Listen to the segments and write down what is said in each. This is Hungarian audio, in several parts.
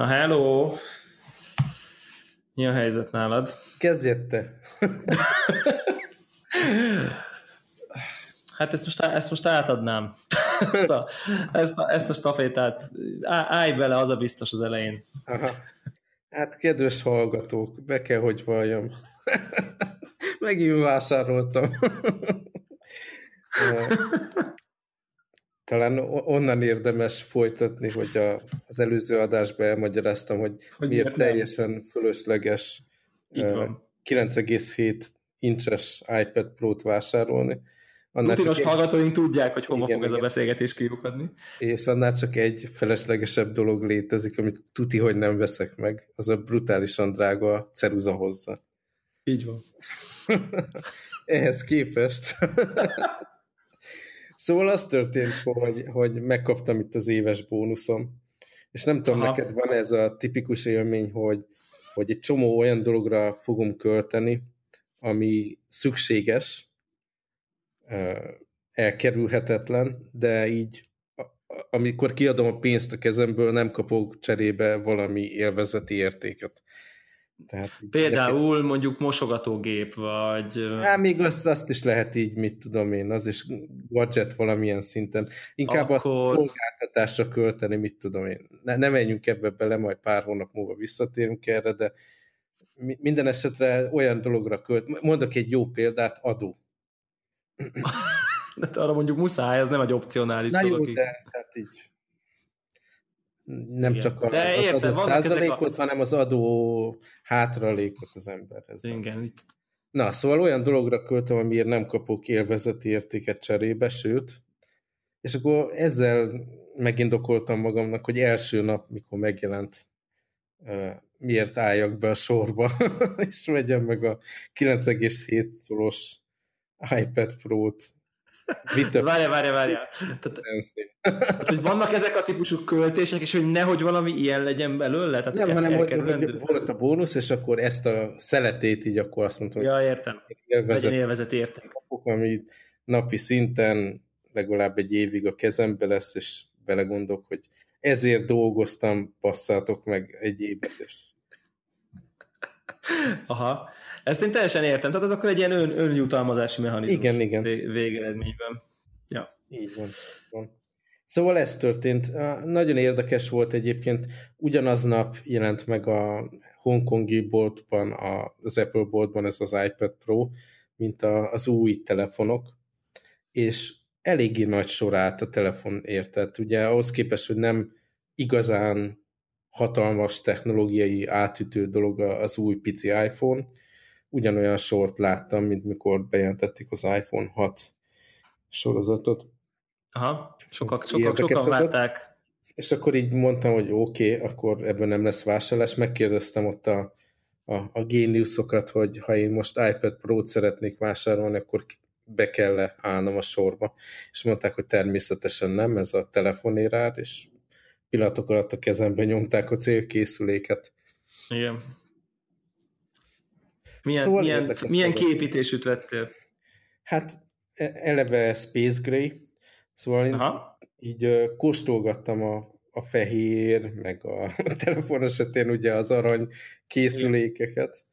Na hello! Mi a helyzet nálad? Kezdjed te! Hát ezt most, ezt most átadnám. Ezt a, ezt a, ezt a stafétát állj bele, az a biztos az elején. Aha. Hát kedves hallgatók, be kell, hogy valljam. Megint vásároltam. Talán onnan érdemes folytatni, hogy a, az előző adásban elmagyaráztam, hogy, hogy miért, miért teljesen fölösleges 9,7 incses iPad Pro-t vásárolni. Annál Rutinos egy... hallgatóink tudják, hogy hova igen, fog ez igen. a beszélgetés kiukadni. És annál csak egy feleslegesebb dolog létezik, amit tuti, hogy nem veszek meg. Az a brutálisan drága ceruza hozza. Így van. Ehhez képest Szóval az történt, hogy, hogy megkaptam itt az éves bónuszom, és nem tudom, Aha. neked van ez a tipikus élmény, hogy, hogy egy csomó olyan dologra fogom költeni, ami szükséges, elkerülhetetlen, de így amikor kiadom a pénzt a kezemből, nem kapok cserébe valami élvezeti értéket. Tehát, Például nekem... mondjuk mosogatógép, vagy... Hát még azt, azt is lehet így, mit tudom én, az is gadget valamilyen szinten. Inkább Akkor... azt szolgáltatásra költeni, mit tudom én. Ne, ne menjünk ebbe bele, majd pár hónap múlva visszatérünk erre, de minden esetre olyan dologra költ. Mondok egy jó példát, adó. de arra mondjuk muszáj, ez nem egy opcionális Na dolog. jó, de tehát így nem Igen. csak a, De az értem, adott százalékot, a... hanem az adó hátralékot az emberhez. Igen. Itt... Na, szóval olyan dologra költöm, amiért nem kapok élvezeti értéket cserébe, sőt, és akkor ezzel megindokoltam magamnak, hogy első nap, mikor megjelent, miért álljak be a sorba, és vegyem meg a 9,7 szoros iPad Pro-t Várja, várja, várja. Tehát, tehát, hogy vannak ezek a típusú költések, és hogy nehogy valami ilyen legyen belőle? Tehát nem, hanem hogy, hogy volt a bónusz, és akkor ezt a szeletét így akkor azt mondtam, ja, értem. Élvezet, élvezet értem. Kapok, ami napi szinten legalább egy évig a kezembe lesz, és belegondolok, hogy ezért dolgoztam, passzátok meg egy évet, és Aha. Ezt én teljesen értem. Tehát az akkor egy ilyen ön, önjutalmazási mechanizmus. Igen, igen. Végeredményben. Ja. Így van. van. Szóval ez történt. Nagyon érdekes volt egyébként. Ugyanaznap jelent meg a hongkongi boltban, az Apple boltban ez az iPad Pro, mint az új telefonok, és eléggé nagy sor állt a telefon értett. Ugye ahhoz képest, hogy nem igazán hatalmas technológiai átütő dolog az új pici iPhone, ugyanolyan sort láttam, mint mikor bejelentették az iPhone 6 sorozatot. Aha, sokak, sokak, sokan várták. És akkor így mondtam, hogy oké, okay, akkor ebből nem lesz vásárlás. Megkérdeztem ott a, a, a géniuszokat, hogy ha én most iPad Pro-t szeretnék vásárolni, akkor be kell -e állnom a sorba. És mondták, hogy természetesen nem, ez a telefonérár, és pillanatok alatt a kezembe nyomták a célkészüléket. Igen. Milyen, szóval milyen, milyen képítésűt vettél? Hát e, eleve Space Gray, szóval én Aha. így kóstolgattam a, a fehér, meg a telefon esetén ugye az arany készülékeket,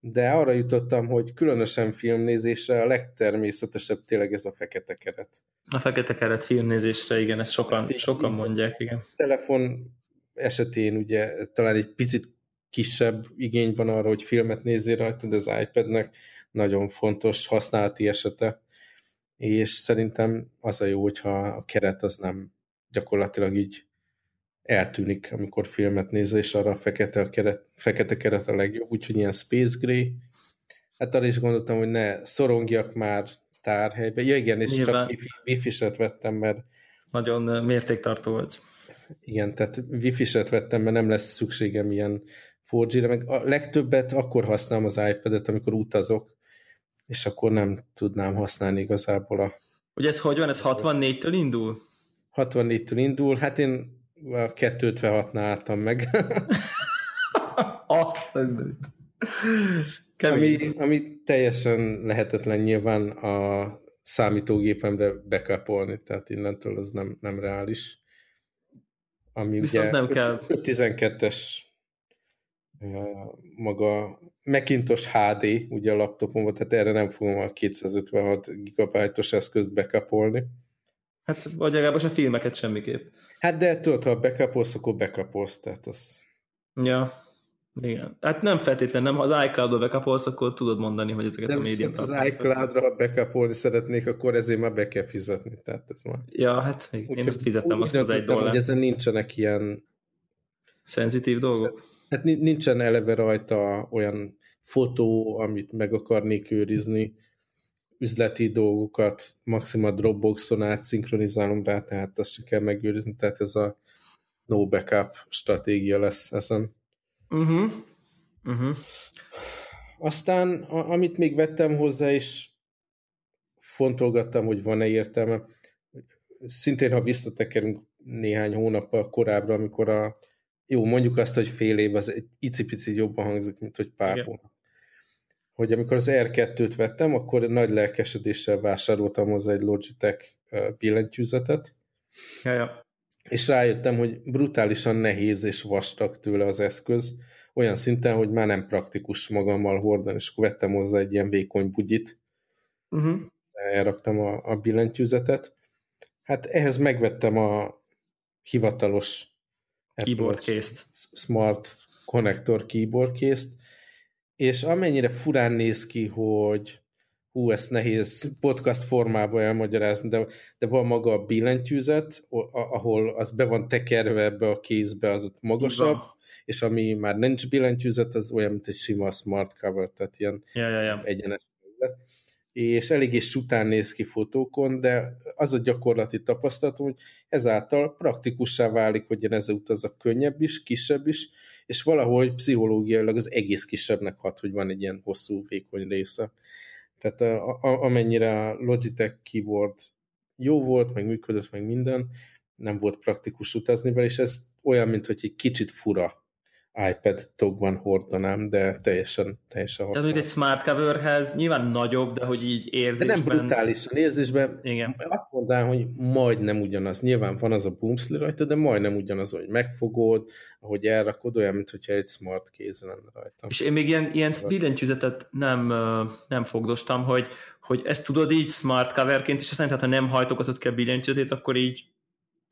de arra jutottam, hogy különösen filmnézésre a legtermészetesebb tényleg ez a fekete keret. A fekete keret filmnézésre, igen, ezt sokan, hát, sokan mondják, igen. A telefon esetén ugye talán egy picit kisebb igény van arra, hogy filmet nézzél rajta, de az iPadnek nagyon fontos használati esete, és szerintem az a jó, hogyha a keret az nem gyakorlatilag így eltűnik, amikor filmet nézel, és arra a fekete, a keret, fekete keret a legjobb, úgyhogy ilyen Space Gray. Hát arra is gondoltam, hogy ne szorongjak már tárhelybe. Ja igen, és Nyilván. csak wifi-set vettem, mert nagyon mértéktartó vagy. Igen, tehát wifi-set vettem, mert nem lesz szükségem ilyen 4G-re, meg a legtöbbet akkor használom az iPad-et, amikor utazok, és akkor nem tudnám használni igazából a... Ugye ez hogy van? Ez 64-től indul? 64-től indul, hát én a 256-nál álltam meg. Azt ami, ami teljesen lehetetlen nyilván a számítógépemre bekapolni, tehát innentől az nem, nem reális. ami Viszont ugye nem kell. 12-es maga Macintosh HD, ugye a laptopon, tehát erre nem fogom a 256 GB-os eszközt bekapolni. Hát, vagy legalábbis a filmeket semmiképp. Hát de tudod, ha backupolsz, akkor backupolsz, tehát az... Ja, igen. Hát nem feltétlenül, nem, ha az iCloud-ba backupolsz, akkor tudod mondani, hogy ezeket de a média az iCloud-ra, ha backupolni szeretnék, akkor ezért már be kell fizetni, tehát ez már... Ja, hát én úgy, ezt fizettem azt az egy dollár. hogy ezen nincsenek ilyen... Szenzitív dolgok? Hát nincsen eleve rajta olyan fotó, amit meg akarnék őrizni, üzleti dolgokat maximum a Dropboxon át szinkronizálom rá, tehát azt se kell megőrizni, tehát ez a no backup stratégia lesz ezen. Uh-huh. Uh-huh. Aztán, a, amit még vettem hozzá, és fontolgattam, hogy van-e értelme, szintén, ha visszatekerünk néhány hónappal korábbra, amikor a jó, mondjuk azt, hogy fél év, az egy icipici jobban hangzik, mint hogy pár Igen. hónap. Hogy amikor az R2-t vettem, akkor nagy lelkesedéssel vásároltam hozzá egy Logitech billentyűzetet. Ja, ja. És rájöttem, hogy brutálisan nehéz és vastag tőle az eszköz, olyan szinten, hogy már nem praktikus magammal hordani, és akkor vettem hozzá egy ilyen vékony bugyit, uh-huh. elraktam a, a billentyűzetet. Hát ehhez megvettem a hivatalos keyboard case Smart konnektor keyboard case és amennyire furán néz ki, hogy hú, ezt nehéz podcast formában elmagyarázni, de, de van maga a billentyűzet, ahol az be van tekerve ebbe a kézbe, az ott magasabb, Igen. és ami már nincs billentyűzet, az olyan, mint egy sima smart cover, tehát ilyen ja, ja, ja. egyenes és eléggé sután néz ki fotókon, de az a gyakorlati tapasztalatom, hogy ezáltal praktikussá válik, hogy ez a könnyebb is, kisebb is, és valahogy pszichológiailag az egész kisebbnek hat, hogy van egy ilyen hosszú, vékony része. Tehát a, a, amennyire a Logitech keyboard jó volt, meg működött, meg minden, nem volt praktikus utazni vele, és ez olyan, mint hogy egy kicsit fura iPad tokban hordanám, de teljesen, teljesen használom. Tehát egy smart coverhez nyilván nagyobb, de hogy így érzésben... De nem brutálisan érzésben. Igen. Azt mondanám, hogy majdnem ugyanaz. Nyilván van az a boomsli rajta, de majdnem ugyanaz, hogy megfogod, ahogy elrakod, olyan, mint hogyha egy smart kéz lenne rajta. És én még ilyen, ilyen billentyűzetet nem, nem fogdostam, hogy, hogy ezt tudod így smart coverként, és azt mondja, ha nem hajtogatod kell billentyűzetét, akkor így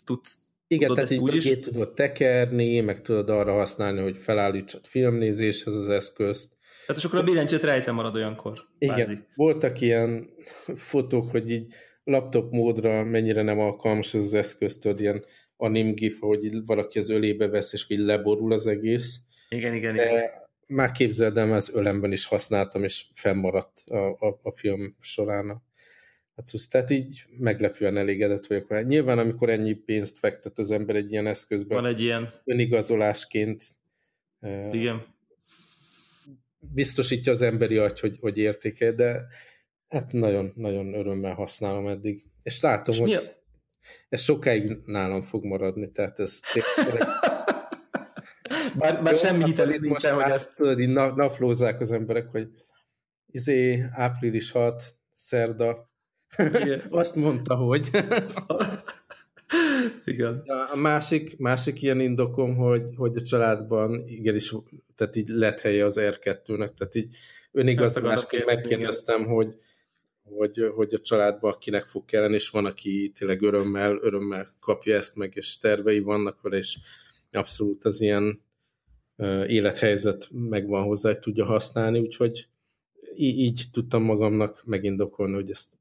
tudsz igen, tudod, tehát így is... tudod tekerni, meg tudod arra használni, hogy felállítsad filmnézéshez az eszközt. Tehát és akkor a billentyűt rejtve marad olyankor. Igen, bázi. voltak ilyen fotók, hogy így laptop módra mennyire nem alkalmas ez az eszköz, tudod, ilyen anim gif, hogy valaki az ölébe vesz, és így leborul az egész. Igen, igen, De igen. Már képzeld el, az ölemben is használtam, és fennmaradt a, a, a film során Hát tehát így meglepően elégedett vagyok vele. Nyilván, amikor ennyi pénzt fektet az ember egy ilyen eszközbe, van egy ilyen önigazolásként Igen. biztosítja az emberi agy, hogy, hogy értéke, de hát nagyon, nagyon örömmel használom eddig. És látom, és hogy a... ez sokáig nálam fog maradni, tehát ez tényleg... bár, bár semmi hitelét nincs, hogy ezt... Tudod, így naplózzák az emberek, hogy izé, április 6, szerda, igen. Azt mondta, hogy... Igen. A másik, másik ilyen indokom, hogy, hogy a családban igenis, tehát így lett helye az R2-nek, tehát így önigazolásként megkérdeztem, hogy, hogy, hogy a családban kinek fog kelleni, és van, aki tényleg örömmel, örömmel kapja ezt meg, és tervei vannak vele, és abszolút az ilyen uh, élethelyzet megvan hozzá, hogy tudja használni, úgyhogy így, így tudtam magamnak megindokolni, hogy ezt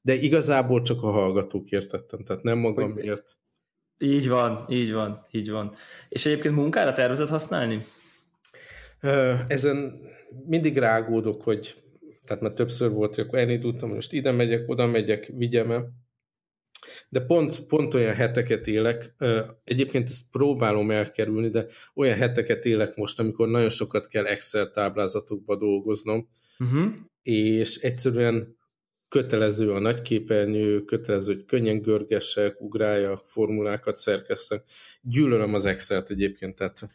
de igazából csak a hallgatók értettem, tehát nem magamért. Így van, így van, így van. És egyébként munkára tervezett használni? Ezen mindig rágódok, hogy tehát már többször volt, hogy akkor elindultam, most ide megyek, oda megyek, vigyem -e. De pont, pont olyan heteket élek, egyébként ezt próbálom elkerülni, de olyan heteket élek most, amikor nagyon sokat kell Excel táblázatokba dolgoznom, uh-huh. és egyszerűen kötelező a nagyképernyő, kötelező, hogy könnyen görgessek, ugráljak, formulákat szerkesztek. Gyűlölöm az Excel-t egyébként, tehát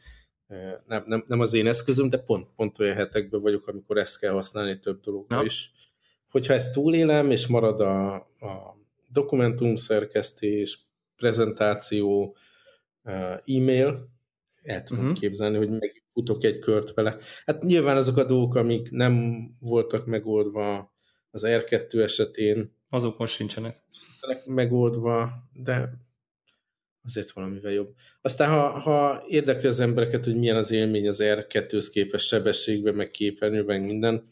nem, nem, nem az én eszközöm, de pont, pont olyan hetekben vagyok, amikor ezt kell használni több dologra is. Hogyha ezt túlélem, és marad a, a dokumentum szerkesztés, prezentáció, e-mail, el tudom uh-huh. képzelni, hogy megfutok egy kört vele. Hát nyilván azok a dolgok, amik nem voltak megoldva az R2 esetén. Azok most sincsenek. Megoldva, de azért valamivel jobb. Aztán, ha, ha érdekli az embereket, hogy milyen az élmény az R2-hoz képest sebességben, meg képernyő, meg minden,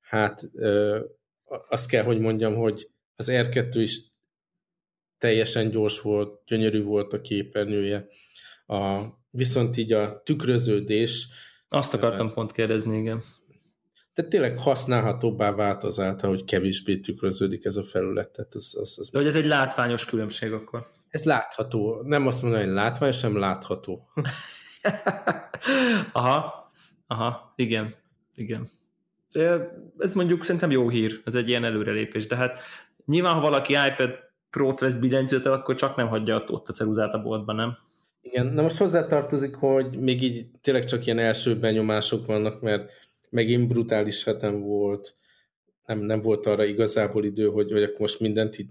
hát ö, azt kell, hogy mondjam, hogy az R2 is teljesen gyors volt, gyönyörű volt a képernyője. A, viszont így a tükröződés... Azt akartam uh, pont kérdezni, igen. Tehát tényleg használhatóbbá vált azáltal, hogy kevésbé tükröződik ez a felület. Tehát az, az, az... De hogy ez egy látványos különbség akkor. Ez látható. Nem azt mondom, hogy látványos, sem látható. aha, aha, igen, igen. Ez mondjuk szerintem jó hír, ez egy ilyen előrelépés, de hát nyilván, ha valaki iPad Pro-t vesz billentyűtől, akkor csak nem hagyja ott a ceruzát a boltban, nem? Igen, na most hozzátartozik, hogy még így tényleg csak ilyen első benyomások vannak, mert megint brutális hetem volt, nem, nem volt arra igazából idő, hogy, hogy akkor most mindent így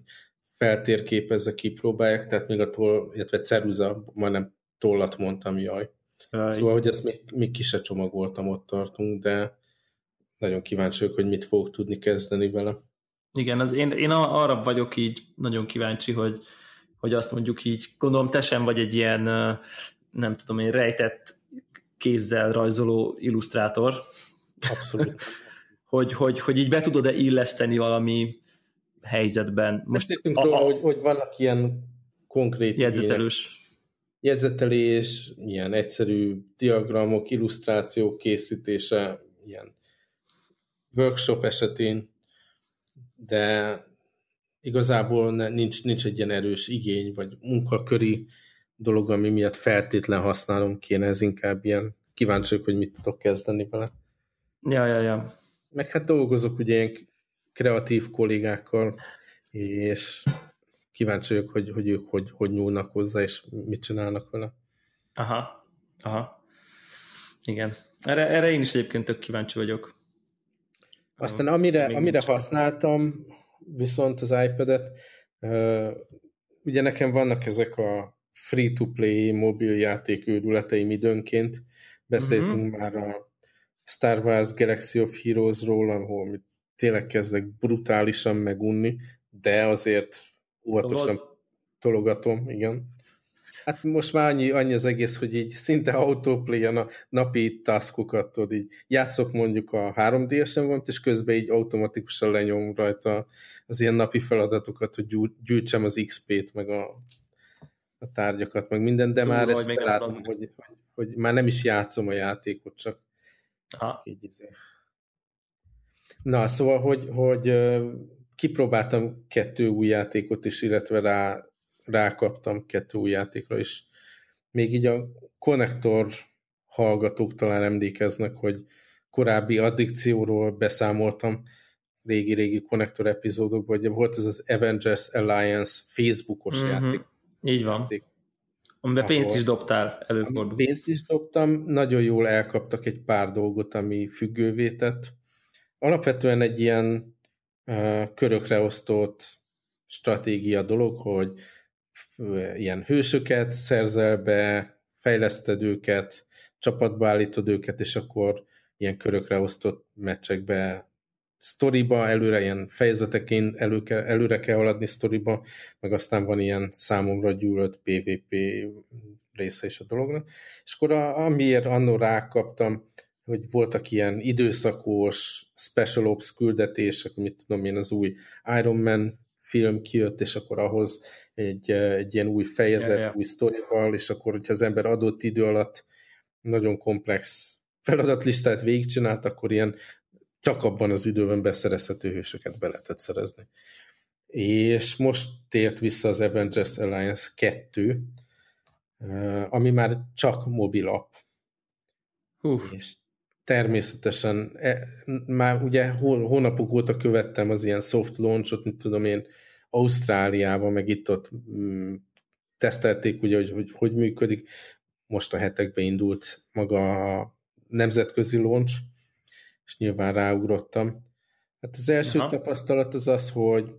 feltérképezze, kipróbálják, tehát még a toll, illetve ceruza, majdnem tollat mondtam, jaj. Jaj. Szóval, hogy ezt még, még ki se csomagoltam, ott tartunk, de nagyon kíváncsi vagyok, hogy mit fogok tudni kezdeni vele. Igen, az én, én arra vagyok így nagyon kíváncsi, hogy, hogy azt mondjuk így, gondolom te sem vagy egy ilyen, nem tudom én, rejtett kézzel rajzoló illusztrátor. Abszolút. hogy, hogy, hogy így be tudod-e illeszteni valami helyzetben. Most Beszéltünk a, róla, a, hogy, hogy vannak ilyen konkrét jegyzetelős. Jegyzetelés, ilyen egyszerű diagramok, illusztrációk készítése, ilyen workshop esetén, de igazából nincs, nincs egy ilyen erős igény, vagy munkaköri dolog, ami miatt feltétlen használom kéne, ez inkább ilyen kíváncsi hogy mit tudok kezdeni vele. Ja, ja, ja. Meg hát dolgozok ugye ilyen kreatív kollégákkal, és kíváncsi vagyok, hogy, hogy ők hogy, hogy nyúlnak hozzá, és mit csinálnak vele. Aha, aha. Igen. Erre, erre én is egyébként tök kíváncsi vagyok. Aztán amire, amire használtam viszont az iPad-et, ugye nekem vannak ezek a free-to-play mobil játék őrületeim időnként. Beszéltünk uh-huh. már a Star Wars Galaxy of Heroes-ról, ahol tényleg kezdek brutálisan megunni, de azért óvatosan tologatom, igen. Hát most már annyi, annyi az egész, hogy így szinte autoplay a napi taskokat, tudod, így játszok mondjuk a 3 ds van, és közben így automatikusan lenyom rajta az ilyen napi feladatokat, hogy gyűjtsem az XP-t, meg a, a tárgyakat, meg minden, de Túl már ezt látom, hogy, hogy, hogy, már nem is játszom a játékot, csak, csak így izé. Na, szóval, hogy, hogy kipróbáltam kettő új játékot is, illetve rá, rákaptam kettő új játékra is. Még így a konnektor hallgatók talán emlékeznek, hogy korábbi addikcióról beszámoltam régi-régi konnektor epizódokban, hogy volt ez az Avengers Alliance Facebookos mm-hmm. játék. Így van. Játék, Amiben pénzt is dobtál, előfordul. Pénzt is dobtam, nagyon jól elkaptak egy pár dolgot, ami függővé tett. Alapvetően egy ilyen uh, körökre osztott stratégia dolog, hogy ilyen hősöket szerzel be, fejleszted őket, csapatba állítod őket, és akkor ilyen körökre osztott meccsekbe sztoriba, előre ilyen fejezeteként elő kell, előre kell haladni sztoriba, meg aztán van ilyen számomra gyűlölt PvP része is a dolognak. És akkor a, amiért annól rákaptam, hogy voltak ilyen időszakos special ops küldetések, mit tudom én, az új Iron Man film kijött, és akkor ahhoz egy, egy ilyen új fejezet, yeah, yeah. új sztorival, és akkor, hogyha az ember adott idő alatt nagyon komplex feladatlistát végigcsinált, akkor ilyen csak abban az időben beszerezhető hősöket be lehetett szerezni. És most tért vissza az Avengers Alliance 2, ami már csak mobil app. Uh. És természetesen e, már ugye hónapok óta követtem az ilyen soft launchot, mint tudom én, Ausztráliában, meg itt ott mm, tesztelték ugye, hogy, hogy hogy működik. Most a hetekben indult maga a nemzetközi launch, és nyilván ráugrottam. Hát az első Aha. tapasztalat az az, hogy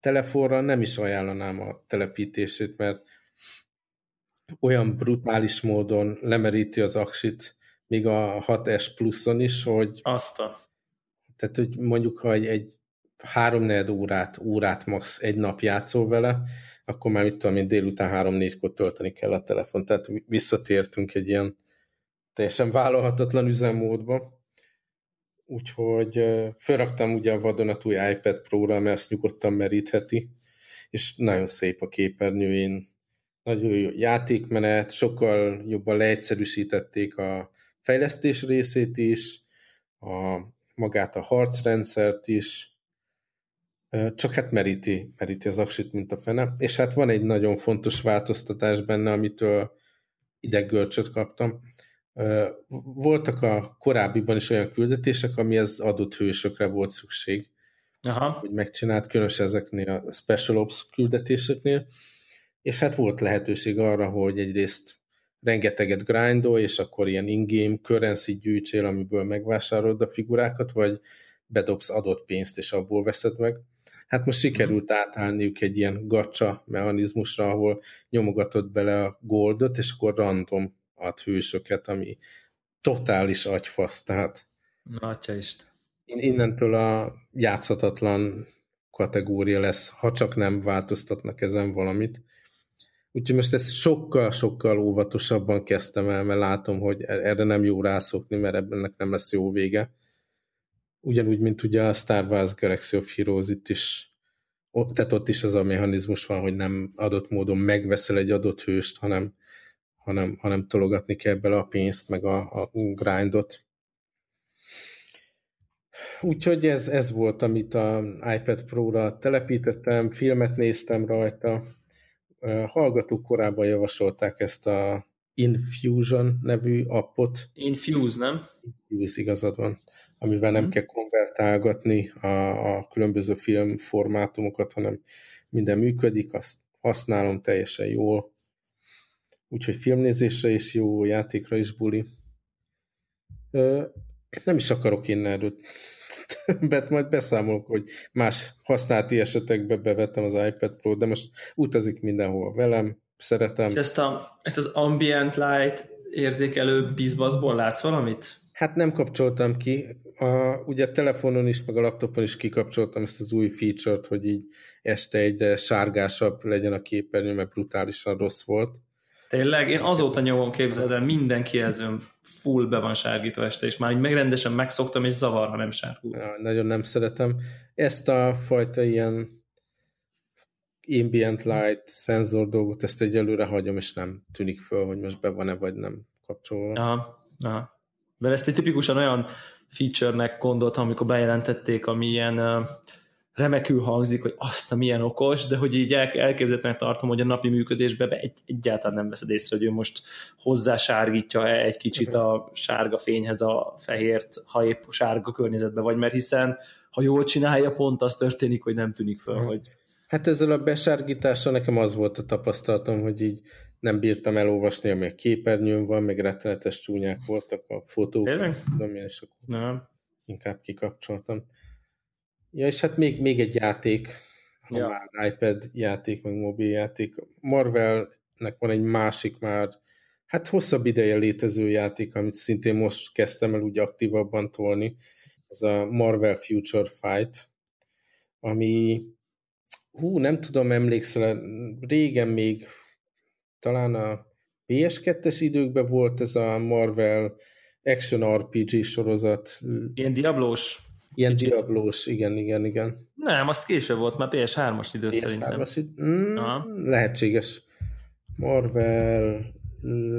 telefonra nem is ajánlanám a telepítését, mert olyan brutális módon lemeríti az aksit, még a 6S pluszon is, hogy... Azt a... Tehát, hogy mondjuk, ha egy, egy három órát, órát max egy nap játszol vele, akkor már mit tudom én, délután három-négykor tölteni kell a telefon. Tehát visszatértünk egy ilyen teljesen vállalhatatlan üzemmódba. Úgyhogy felraktam ugye a vadonatúj iPad Pro-ra, mert ezt nyugodtan merítheti, és nagyon szép a képernyőjén, nagyon jó játékmenet, sokkal jobban leegyszerűsítették a fejlesztés részét is, a, magát a harcrendszert is, csak hát meríti, meríti az aksit, mint a fene. És hát van egy nagyon fontos változtatás benne, amitől ideggörcsöt kaptam. Voltak a korábbiban is olyan küldetések, ami az adott hősökre volt szükség, Aha. hogy megcsinált, különösen ezeknél a Special Ops küldetéseknél, és hát volt lehetőség arra, hogy egyrészt rengeteget grindol, és akkor ilyen in-game currency gyűjtsél, amiből megvásárolod a figurákat, vagy bedobsz adott pénzt, és abból veszed meg. Hát most sikerült mhm. átállniuk egy ilyen gacsa mechanizmusra, ahol nyomogatod bele a goldot, és akkor random ad hősöket, ami totális agyfasz, tehát Na, atya Isten. Innentől a játszhatatlan kategória lesz, ha csak nem változtatnak ezen valamit. Úgyhogy most ezt sokkal-sokkal óvatosabban kezdtem el, mert látom, hogy erre nem jó rászokni, mert ebben nem lesz jó vége. Ugyanúgy, mint ugye a Star Wars Galaxy of Heroes itt is, ott, tehát ott is az a mechanizmus van, hogy nem adott módon megveszel egy adott hőst, hanem, hanem, hanem tologatni kell bele a pénzt, meg a, a grindot. Úgyhogy ez, ez volt, amit a iPad Pro-ra telepítettem, filmet néztem rajta, hallgatók korábban javasolták ezt a Infusion nevű appot. Infuse, nem? Infuse igazad van, amivel nem mm. kell konvertálgatni a, a különböző filmformátumokat, hanem minden működik, azt használom teljesen jól. Úgyhogy filmnézésre is jó, játékra is buli. Nem is akarok én erről többet, majd beszámolok, hogy más használati esetekben bevettem az iPad Pro, de most utazik mindenhol velem, szeretem. És ezt, a, ezt az ambient light érzékelő bizbaszból látsz valamit? Hát nem kapcsoltam ki. A, ugye a telefonon is, meg a laptopon is kikapcsoltam ezt az új feature-t, hogy így este egyre sárgásabb legyen a képernyő, mert brutálisan rossz volt. Tényleg? Én azóta nyomom, képzeld el, minden kijelzőm full be van sárgítva este, és már így megrendesen megszoktam, és zavar, ha nem sárgul. Ja, nagyon nem szeretem. Ezt a fajta ilyen ambient light szenzor dolgot, ezt egyelőre hagyom, és nem tűnik föl, hogy most be van-e, vagy nem kapcsolva. Aha, aha. Mert ezt egy tipikusan olyan feature-nek gondoltam, amikor bejelentették, ami ilyen uh, remekül hangzik, hogy azt a milyen okos, de hogy így el, elképzelhetően tartom, hogy a napi működésben egy, egyáltalán nem veszed észre, hogy ő most hozzásárgítja -e egy kicsit a sárga fényhez a fehért, ha épp sárga környezetben vagy, mert hiszen ha jól csinálja, pont az történik, hogy nem tűnik föl, hogy Hát ezzel a besárgítással nekem az volt a tapasztalatom, hogy így nem bírtam elolvasni, ami a képernyőn van, meg rettenetes csúnyák voltak a fotók. Tényleg? És akkor nem. inkább kikapcsoltam. Ja, és hát még, még egy játék, ha ja. már iPad játék, meg mobil játék. Marvelnek van egy másik már, hát hosszabb ideje létező játék, amit szintén most kezdtem el úgy aktívabban tolni. Ez a Marvel Future Fight, ami hú, nem tudom, emlékszel, régen még talán a PS2-es időkben volt ez a Marvel Action RPG sorozat. Ilyen Diablós? Ilyen. Diablós, igen, igen, igen. Nem, az később volt, már PS3-as idő PS3 szerintem. Id- mm, lehetséges. Marvel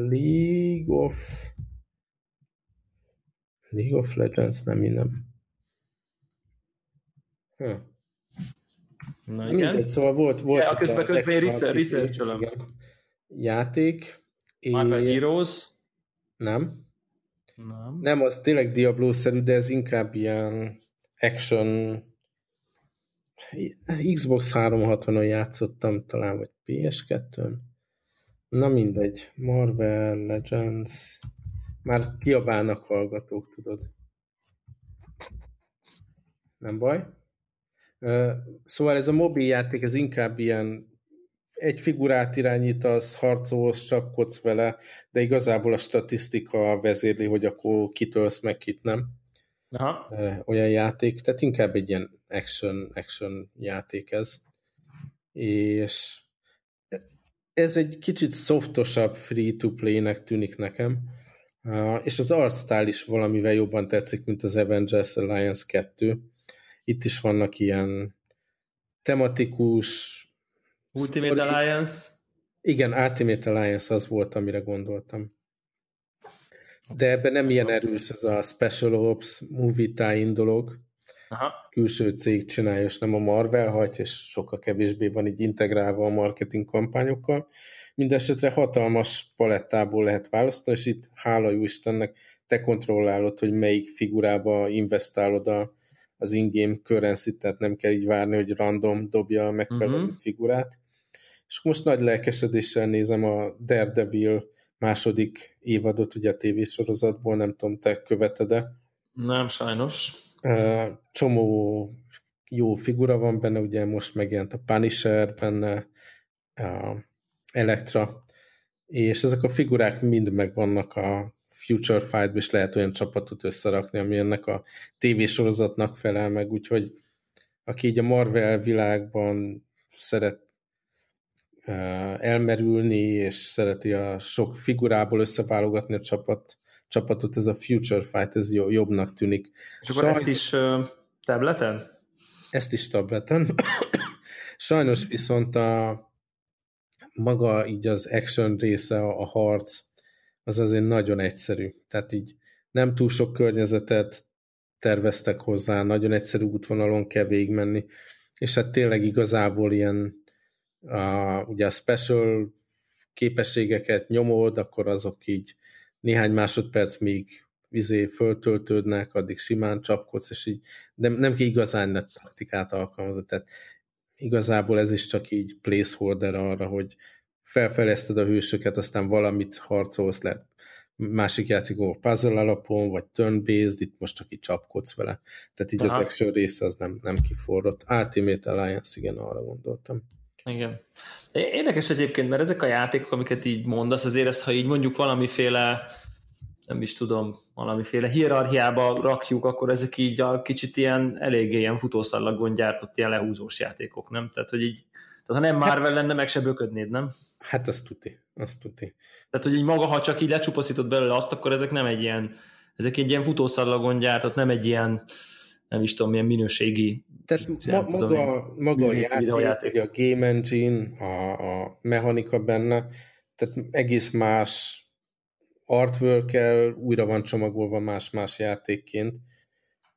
League of League of Legends, nem, nem. Hm. Na igen. Mindegy, szóval volt... volt ja, közben, közben én research Játék. Marvel Heroes. Nem. Nem. Nem, az tényleg Diablo-szerű, de ez inkább ilyen action Xbox 360-on játszottam talán, vagy PS2-n. Na mindegy. Marvel Legends. Már kiabálnak hallgatók, tudod. Nem baj. Szóval ez a mobil játék, ez inkább ilyen egy figurát irányítasz, harcolsz, csapkodsz vele, de igazából a statisztika vezérli, hogy akkor kitölsz meg, kit nem. Aha. Olyan játék, tehát inkább egy ilyen action, action játék ez. És ez egy kicsit softosabb free-to-play-nek tűnik nekem, és az arcstyle is valamivel jobban tetszik, mint az Avengers Alliance 2. Itt is vannak ilyen tematikus Ultimate story. Alliance? Igen, Ultimate Alliance az volt, amire gondoltam. De ebben nem ilyen erős ez a Special Ops movie tie dolog. Aha. Külső cég csinálja, és nem a Marvel hagy, és sokkal kevésbé van így integrálva a marketing kampányokkal. Mindenesetre hatalmas palettából lehet választani, és itt hála jó Istennek te kontrollálod, hogy melyik figurába investálod a, az in-game currency tehát nem kell így várni, hogy random dobja a megfelelő uh-huh. figurát. És most nagy lelkesedéssel nézem a Daredevil második évadot, ugye a tévésorozatból, nem tudom, te követed-e? Nem, sajnos. Csomó jó figura van benne, ugye most megjelent a Punisher benne, a Elektra, és ezek a figurák mind megvannak a Future Fight-ban, és lehet olyan csapatot összerakni, ami ennek a tévésorozatnak felel meg, úgyhogy aki így a Marvel világban szeret elmerülni, és szereti a sok figurából összeválogatni a csapat, csapatot, ez a Future Fight, ez jobbnak tűnik. És akkor Sajnos, ezt is uh, tableten? Ezt is tableten. Sajnos viszont a maga így az action része, a harc, az azért nagyon egyszerű. Tehát így nem túl sok környezetet terveztek hozzá, nagyon egyszerű útvonalon kell végigmenni, és hát tényleg igazából ilyen a, ugye a special képességeket nyomod, akkor azok így néhány másodperc még vizé föltöltődnek, addig simán csapkodsz, és így de nem ki igazán net taktikát alkalmazni, tehát igazából ez is csak így placeholder arra, hogy felfejleszted a hősöket, aztán valamit harcolsz, lehet másik játékok puzzle alapon, vagy turn-based, itt most csak így csapkodsz vele. Tehát így Aha. az action része az nem, nem kiforrott. Ultimate Alliance, igen, arra gondoltam. Igen. Érdekes egyébként, mert ezek a játékok, amiket így mondasz, azért ezt, ha így mondjuk valamiféle nem is tudom, valamiféle hierarchiába rakjuk, akkor ezek így a kicsit ilyen eléggé ilyen futószallagon gyártott ilyen lehúzós játékok, nem? Tehát, hogy így, tehát ha nem Marvel hát, lenne, meg se böködnéd, nem? Hát azt tuti, azt tuti. Tehát, hogy így maga, ha csak így lecsupaszítod belőle azt, akkor ezek nem egy ilyen, ezek egy ilyen futószallagon gyártott, nem egy ilyen, nem is tudom, milyen minőségi tehát ma, maga, tudom, maga a játék, játék. a game engine, a, a mechanika benne, tehát egész más artwork újra van csomagolva más-más játékként,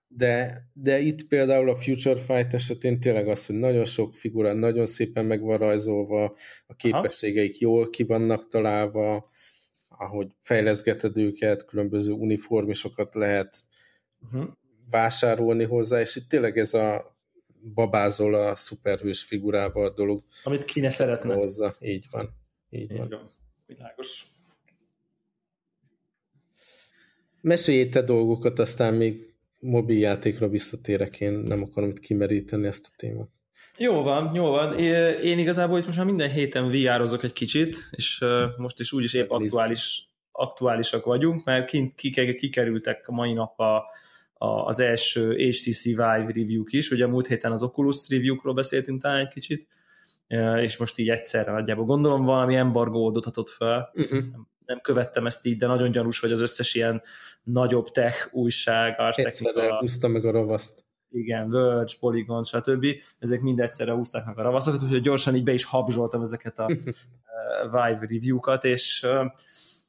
de, de itt például a Future Fight esetén tényleg az, hogy nagyon sok figura nagyon szépen meg van rajzolva, a képességeik Aha. jól ki vannak találva, ahogy fejleszgeted őket, különböző uniformisokat lehet uh-huh. Vásárolni hozzá, és itt tényleg ez a babázol a szuperhős figurával a dolog. Amit ki ne szeretne. Hozzá. Így van. Így, Így van. van. Világos. Mesélj te dolgokat, aztán még mobiljátékra visszatérek, én nem akarom itt kimeríteni ezt a témát. Jó van, jó van. Én igazából itt most már minden héten vr egy kicsit, és most is úgyis épp aktuális, aktuálisak vagyunk, mert kint kikerültek a mai nap a az első HTC Vive review-k is, ugye a múlt héten az Oculus review-król beszéltünk talán egy kicsit, és most így egyszerre nagyjából gondolom valami embargó oldhatott fel, uh-huh. nem, nem követtem ezt így, de nagyon gyanús, hogy az összes ilyen nagyobb tech újság, Ars Technica, húzta meg a ravaszt. Igen, Verge, Polygon, stb. Ezek mind egyszerre húzták meg a ravaszokat, úgyhogy gyorsan így be is habzsoltam ezeket a Vive review-kat, és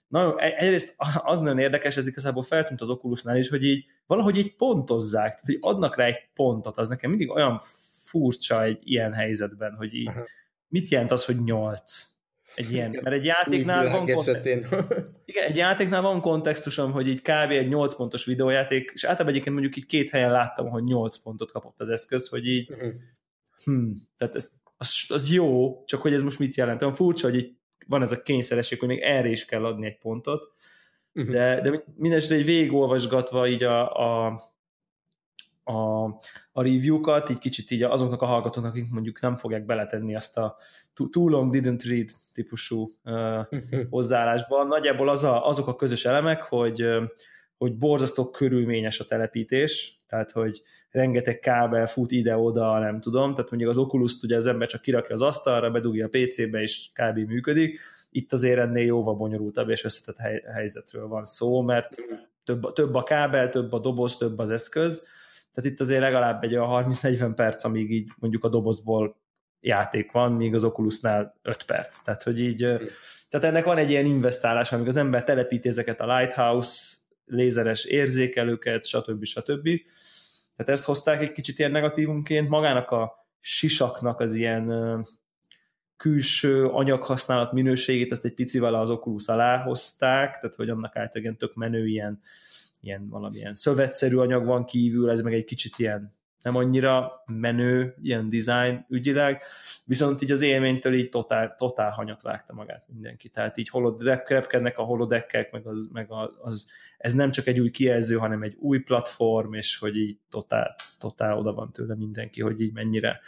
Na, e- egyrészt az nagyon érdekes, ez igazából feltűnt az Oculusnál is, hogy így valahogy így pontozzák, tehát hogy adnak rá egy pontot, az nekem mindig olyan furcsa egy ilyen helyzetben, hogy így Aha. mit jelent az, hogy nyolc? Egy ilyen, mert egy játéknál van Igen, egy játéknál van kontextusom, hogy így kb. egy 8 pontos videójáték, és általában egyébként mondjuk így két helyen láttam, hogy 8 pontot kapott az eszköz, hogy így uh-huh. hm, tehát ez, az, az jó, csak hogy ez most mit jelent? Olyan furcsa, hogy így van ez a kényszeresség, hogy még erre is kell adni egy pontot, uh-huh. de, de mindesetre egy végigolvasgatva így a, a, a, a review-kat, így kicsit így azoknak a hallgatóknak, akik mondjuk nem fogják beletenni azt a too long didn't read típusú uh, hozzáállásban. Nagyjából az a, azok a közös elemek, hogy hogy borzasztó körülményes a telepítés, tehát hogy rengeteg kábel fut ide-oda, nem tudom, tehát mondjuk az oculus ugye az ember csak kirakja az asztalra, bedugja a PC-be, és kb. működik. Itt azért ennél jóval bonyolultabb és összetett hely, helyzetről van szó, mert több, több a kábel, több a doboz, több az eszköz, tehát itt azért legalább egy olyan 30-40 perc, amíg így mondjuk a dobozból játék van, míg az Oculusnál 5 perc. Tehát, hogy így, tehát ennek van egy ilyen investálás, amíg az ember telepíti ezeket a Lighthouse lézeres érzékelőket, stb. stb. Tehát ezt hozták egy kicsit ilyen negatívumként. Magának a sisaknak az ilyen külső anyaghasználat minőségét, ezt egy picivel az Oculus alá hozták, tehát hogy annak általában tök menő ilyen, ilyen valamilyen szövetszerű anyag van kívül, ez meg egy kicsit ilyen nem annyira menő ilyen design ügyileg, viszont így az élménytől így totál, totál hanyat vágta magát mindenki. Tehát így repkednek a holodekkek, meg, az, meg az, ez nem csak egy új kijelző, hanem egy új platform, és hogy így totál, totál oda van tőle mindenki, hogy így mennyire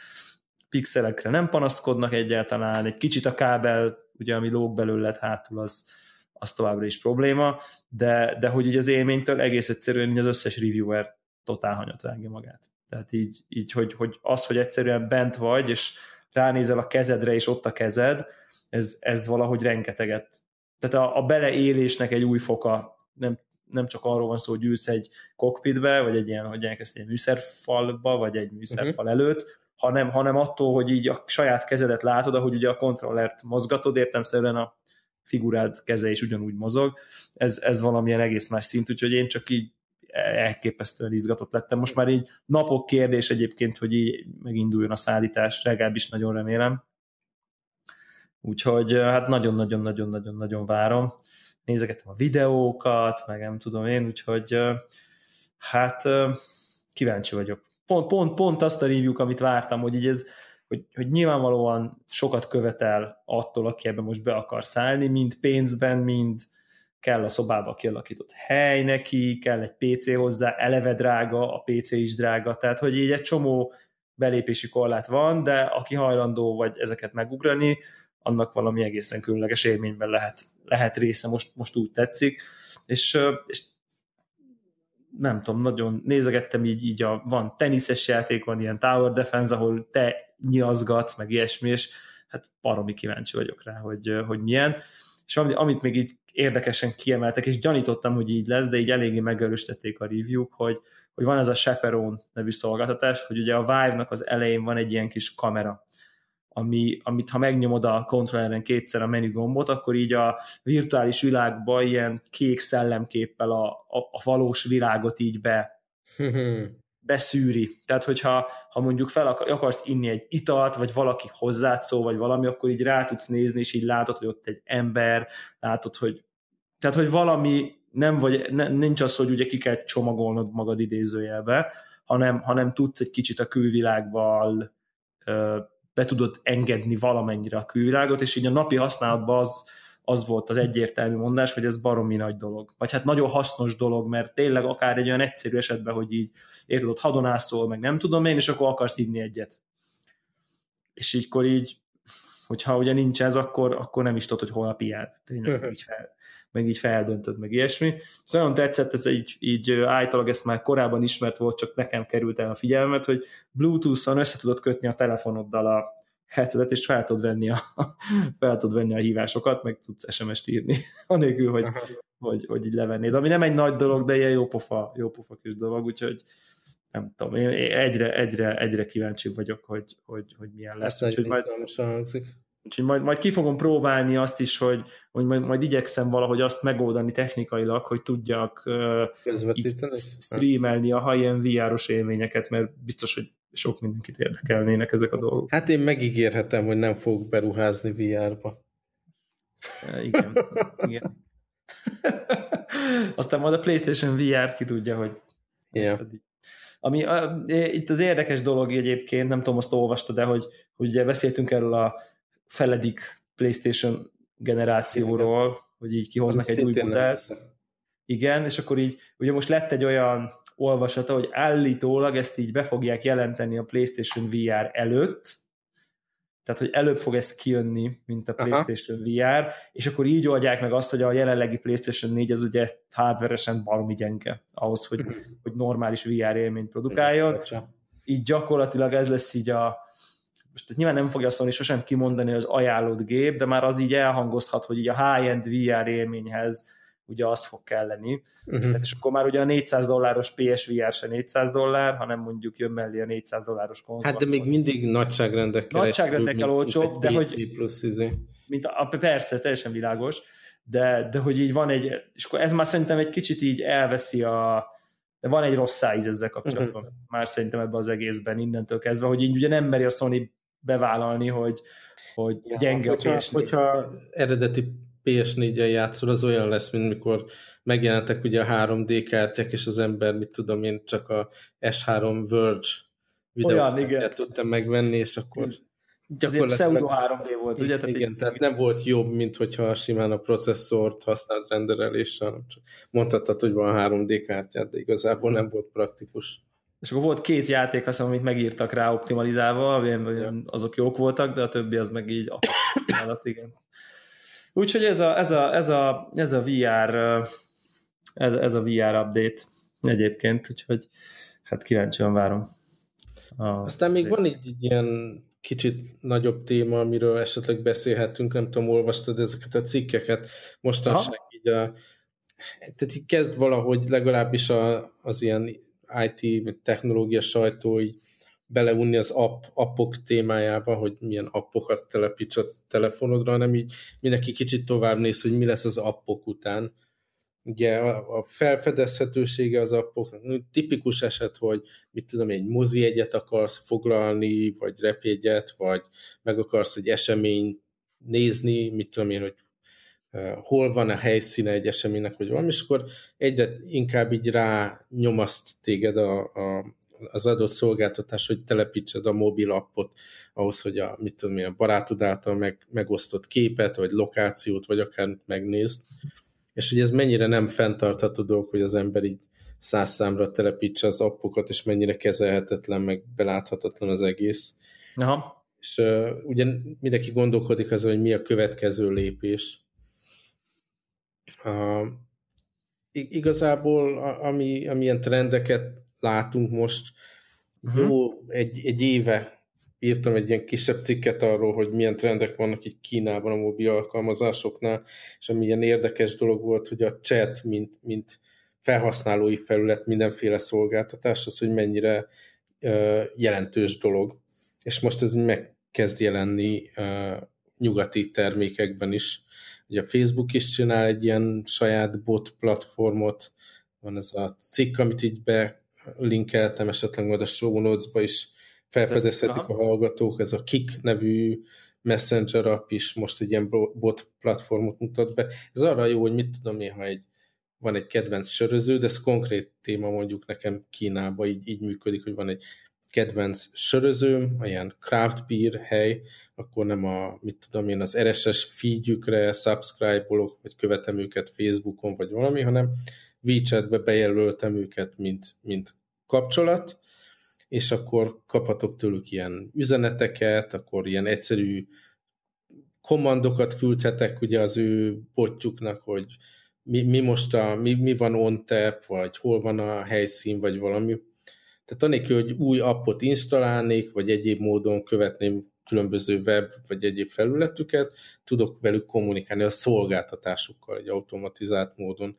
pixelekre nem panaszkodnak egyáltalán, egy kicsit a kábel, ugye ami lóg belőled hátul, az, az továbbra is probléma, de, de hogy így az élménytől egész egyszerűen így az összes reviewer totál hanyat vágja magát. Tehát így, így hogy, hogy az, hogy egyszerűen bent vagy, és ránézel a kezedre, és ott a kezed, ez, ez valahogy rengeteget. Tehát a, a beleélésnek egy új foka, nem, nem csak arról van szó, hogy ülsz egy kokpitbe, vagy egy ilyen, hogy elkezd egy műszerfalba, vagy egy műszerfal uh-huh. előtt, hanem, hanem attól, hogy így a saját kezedet látod, ahogy ugye a kontrollert mozgatod, értemszerűen a figurád keze is ugyanúgy mozog. Ez, ez valamilyen egész más szint, úgyhogy én csak így elképesztően izgatott lettem. Most már így napok kérdés egyébként, hogy így meginduljon a szállítás, legalábbis nagyon remélem. Úgyhogy hát nagyon-nagyon-nagyon-nagyon-nagyon várom. Nézegetem a videókat, meg nem tudom én, úgyhogy hát kíváncsi vagyok. Pont, pont, pont azt a review amit vártam, hogy így ez, hogy, hogy nyilvánvalóan sokat követel attól, aki ebbe most be akar szállni, mind pénzben, mind, kell a szobába kialakított hely neki, kell egy PC hozzá, eleve drága, a PC is drága, tehát hogy így egy csomó belépési korlát van, de aki hajlandó vagy ezeket megugrani, annak valami egészen különleges élményben lehet, lehet része, most, most úgy tetszik, és, és nem tudom, nagyon nézegettem így, így a, van teniszes játék, van ilyen Tower Defense, ahol te nyilazgatsz, meg ilyesmi, és hát baromi kíváncsi vagyok rá, hogy, hogy milyen. És amit még így érdekesen kiemeltek, és gyanítottam, hogy így lesz, de így eléggé megerősítették a review hogy, hogy van ez a Chaperone nevű szolgáltatás, hogy ugye a Vive-nak az elején van egy ilyen kis kamera, ami, amit ha megnyomod a kontrolleren kétszer a menü gombot, akkor így a virtuális világba ilyen kék szellemképpel a, a, a valós világot így be, beszűri. Tehát, hogyha ha mondjuk fel akarsz inni egy italt, vagy valaki hozzád szól, vagy valami, akkor így rá tudsz nézni, és így látod, hogy ott egy ember, látod, hogy tehát, hogy valami nem vagy, ne, nincs az, hogy ugye ki kell csomagolnod magad idézőjelbe, hanem, hanem tudsz egy kicsit a külvilágban be tudod engedni valamennyire a külvilágot, és így a napi használatban az, az volt az egyértelmű mondás, hogy ez baromi nagy dolog. Vagy hát nagyon hasznos dolog, mert tényleg akár egy olyan egyszerű esetben, hogy így érted, ott hadonászol, meg nem tudom én, és akkor akarsz inni egyet. És ígykor így, hogyha ugye nincs ez, akkor, akkor nem is tudod, hogy hol a piád. Tényleg így fel, meg így feldöntöd, meg ilyesmi. És nagyon tetszett, ez így, így általag ezt már korábban ismert volt, csak nekem került el a figyelmet, hogy Bluetooth-on össze tudod kötni a telefonoddal a headsetet, és fel tudod venni a, fel tudod venni a hívásokat, meg tudsz SMS-t írni, anélkül, hogy, hogy, hogy így levennéd. Ami nem egy nagy dolog, de ilyen jó pofa, jó pofa kis dolog, úgyhogy nem tudom, én egyre, egyre, egyre kíváncsi vagyok, hogy, hogy, hogy milyen lesz. Úgyhogy majd. Úgyhogy majd, majd ki fogom próbálni azt is, hogy, hogy majd, majd igyekszem valahogy azt megoldani technikailag, hogy tudjak uh, streamelni a high-end VR-os élményeket, mert biztos, hogy sok mindenkit érdekelnének ezek a dolgok. Hát én megígérhetem, hogy nem fogok beruházni VR-ba. Ja, igen, igen. Aztán majd a PlayStation VR-t ki tudja, hogy ja. Ami a, itt az érdekes dolog egyébként, nem tudom, azt olvastad, de hogy, hogy ugye beszéltünk erről a feledik PlayStation generációról, hogy így kihoznak Ami egy új modellt. igen, és akkor így, ugye most lett egy olyan olvasata, hogy állítólag ezt így be fogják jelenteni a PlayStation VR előtt, tehát hogy előbb fog ez kijönni, mint a PlayStation Aha. VR, és akkor így oldják meg azt, hogy a jelenlegi PlayStation 4 az ugye hardveresen baromi gyenge ahhoz, hogy, mhm. hogy normális VR élményt produkáljon. Így gyakorlatilag ez lesz így a, most ez nyilván nem fogja mondani, sosem kimondani az ajánlott gép, de már az így elhangozhat, hogy így a high-end VR élményhez ugye az fog kelleni. Uh-huh. Tehát és akkor már ugye a 400 dolláros PSVR se 400 dollár, hanem mondjuk jön mellé a 400 dolláros konzol. Hát de még mindig nagyságrendekkel. Nagyságrendekkel olcsóbb, de hogy... Plusz izé. Mint a, persze, teljesen világos, de, de hogy így van egy, és akkor ez már szerintem egy kicsit így elveszi a, de van egy rossz száz ezzel kapcsolatban, uh-huh. már szerintem ebben az egészben innentől kezdve, hogy így ugye nem meri a Sony bevállalni, hogy, hogy ja, gyenge hogyha, a PS4. Hogyha eredeti PS4-en játszol, az olyan lesz, mint mikor megjelentek ugye a 3D kártyák, és az ember, mit tudom én, csak a S3 Verge videót tudtam megvenni, és akkor gyakorlatilag... pseudo 3D volt, ugye? Tehát igen, tehát nem volt jobb, mint hogyha simán a processzort használt renderelésre, hanem csak mondhattad, hogy van 3D kártyát, de igazából nem volt praktikus. És akkor volt két játék, azt amit megírtak rá optimalizálva, azok jók voltak, de a többi az meg így alatt, igen. Úgyhogy ez a, ez a, ez a, ez a VR ez, ez a VR update egyébként, úgyhogy hát kíváncsian várom. A Aztán még van egy, egy ilyen kicsit nagyobb téma, amiről esetleg beszélhetünk, nem tudom, olvastad ezeket a cikkeket, mostanság így a, tehát így kezd valahogy legalábbis a, az ilyen IT technológia sajtó így beleunni az app, appok témájába, hogy milyen appokat telepíts a telefonodra, hanem így mindenki kicsit tovább néz, hogy mi lesz az appok után. Ugye a, a felfedezhetősége az appoknak, tipikus eset, hogy mit tudom, egy mozi egyet akarsz foglalni, vagy repjegyet, vagy meg akarsz egy eseményt nézni, mit tudom én, hogy hol van a helyszíne egy eseménynek, vagy valami, és akkor egyre inkább így rá nyomaszt téged a, a az adott szolgáltatás, hogy telepítsed a mobil appot ahhoz, hogy a, mit tudom én, a barátod által meg, megosztott képet, vagy lokációt, vagy akár megnézd. És hogy ez mennyire nem fenntartható dolog, hogy az ember így száz számra telepítse az appokat, és mennyire kezelhetetlen, meg beláthatatlan az egész. Aha. És uh, ugye mindenki gondolkodik azon, hogy mi a következő lépés. Uh, igazából, ami, amilyen trendeket látunk most. Uh-huh. Jó, egy, egy éve írtam egy ilyen kisebb cikket arról, hogy milyen trendek vannak itt Kínában a mobil alkalmazásoknál, és ami ilyen érdekes dolog volt, hogy a chat, mint, mint felhasználói felület, mindenféle szolgáltatás, az, hogy mennyire uh, jelentős dolog. És most ez megkezd jelenni uh, nyugati termékekben is. Ugye a Facebook is csinál egy ilyen saját bot platformot, van ez a cikk, amit így be linkeltem, esetleg majd a show notes-ba is felfedezhetik a hallgatók, ez a Kik nevű messenger app is most egy ilyen bot platformot mutat be. Ez arra jó, hogy mit tudom én, ha egy, van egy kedvenc söröző, de ez konkrét téma mondjuk nekem Kínában így, így működik, hogy van egy kedvenc sörözőm, olyan craft beer hely, akkor nem a, mit tudom én, az RSS feedjükre subscribe-olok, vagy követem őket Facebookon, vagy valami, hanem WeChat-be bejelöltem őket, mint, mint kapcsolat, és akkor kaphatok tőlük ilyen üzeneteket, akkor ilyen egyszerű kommandokat küldhetek ugye az ő botjuknak, hogy mi, mi most a, mi, mi van on tap, vagy hol van a helyszín, vagy valami. Tehát anélkül, hogy új appot installálnék, vagy egyéb módon követném különböző web, vagy egyéb felületüket, tudok velük kommunikálni a szolgáltatásukkal egy automatizált módon.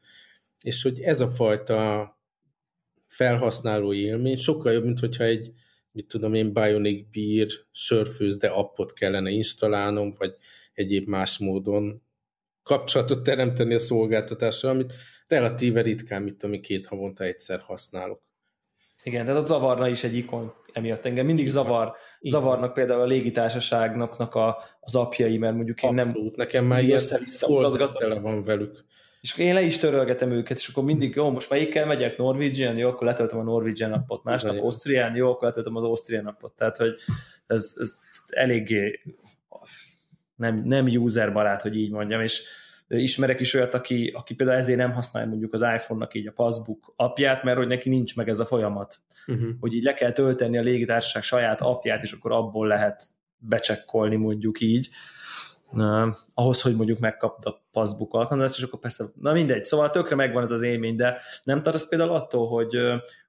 És hogy ez a fajta felhasználói élmény sokkal jobb, mint hogyha egy, mit tudom én, Bionic Beer sörfőzde appot kellene installálnom, vagy egyéb más módon kapcsolatot teremteni a szolgáltatásra, amit relatíve ritkán, mit tudom két havonta egyszer használok. Igen, tehát ott zavarna is egy ikon emiatt engem. Mindig zavar, Igen. zavarnak például a légitársaságnak a, az apjai, mert mondjuk én Abszolút, nem... nekem már ilyen tele van velük. És én le is törölgetem őket, és akkor mindig, jó, most melyikkel megyek? Norwegian? Jó, akkor letöltöm a Norwegian appot. Másnap Austrian? Jó, akkor letöltöm az Austrian appot. Tehát, hogy ez, ez eléggé nem, nem user barát, hogy így mondjam, és ismerek is olyat, aki, aki például ezért nem használja mondjuk az iPhone-nak így a Passbook apját, mert hogy neki nincs meg ez a folyamat, uh-huh. hogy így le kell tölteni a légitársaság saját apját, és akkor abból lehet becsekkolni mondjuk így, uh, ahhoz, hogy mondjuk megkapd a Passbook alkalmazást, és akkor persze, na mindegy, szóval tökre megvan ez az élmény, de nem tartasz például attól, hogy,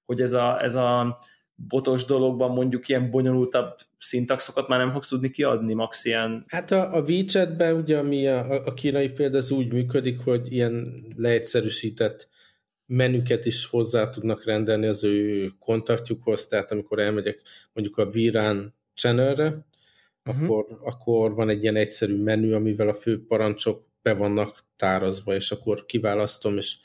hogy ez a, ez a botos dologban mondjuk ilyen bonyolultabb szintaxokat már nem fogsz tudni kiadni, max ilyen... Hát a, a WeChat-ben ugye, ami a, a kínai példa, az úgy működik, hogy ilyen leegyszerűsített menüket is hozzá tudnak rendelni az ő kontaktjukhoz, tehát amikor elmegyek mondjuk a Virán channelre, uh-huh. akkor, akkor van egy ilyen egyszerű menü, amivel a fő parancsok be vannak tárazva, és akkor kiválasztom, és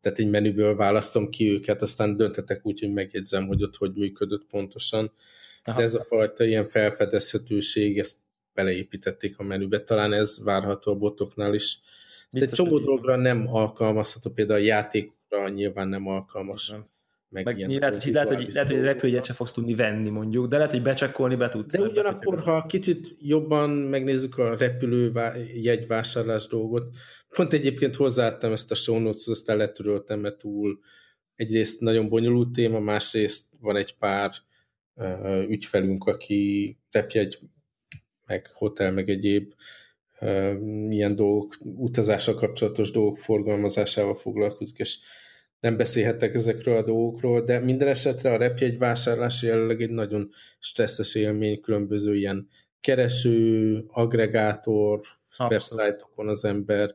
tehát egy menüből választom ki őket, aztán döntetek úgy, hogy megjegyzem, hogy ott hogy működött pontosan. Aha. De ez a fajta ilyen felfedezhetőség, ezt beleépítették a menübe, talán ez várható a botoknál is. Biztos, egy csomó dologra nem alkalmazható, például a játékra nyilván nem alkalmas. Nem meg, meg ilyen lehet, hogy, lehet, hogy, lehet, hogy repülőjegyet se fogsz tudni venni mondjuk, de lehet, hogy becsekkolni be tudsz. De ugyanakkor, ha kicsit jobban megnézzük a repülő jegyvásárlás dolgot, pont egyébként hozzáadtam ezt a show notes aztán letöröltem, mert túl egyrészt nagyon bonyolult téma, másrészt van egy pár uh, ügyfelünk, aki repjegy, meg hotel, meg egyéb uh, ilyen dolgok, utazással kapcsolatos dolgok forgalmazásával foglalkozik, és nem beszélhetek ezekről a dolgokról, de minden esetre a repjegy vásárlás jelenleg egy nagyon stresszes élmény, különböző ilyen kereső, agregátor, websájtokon az ember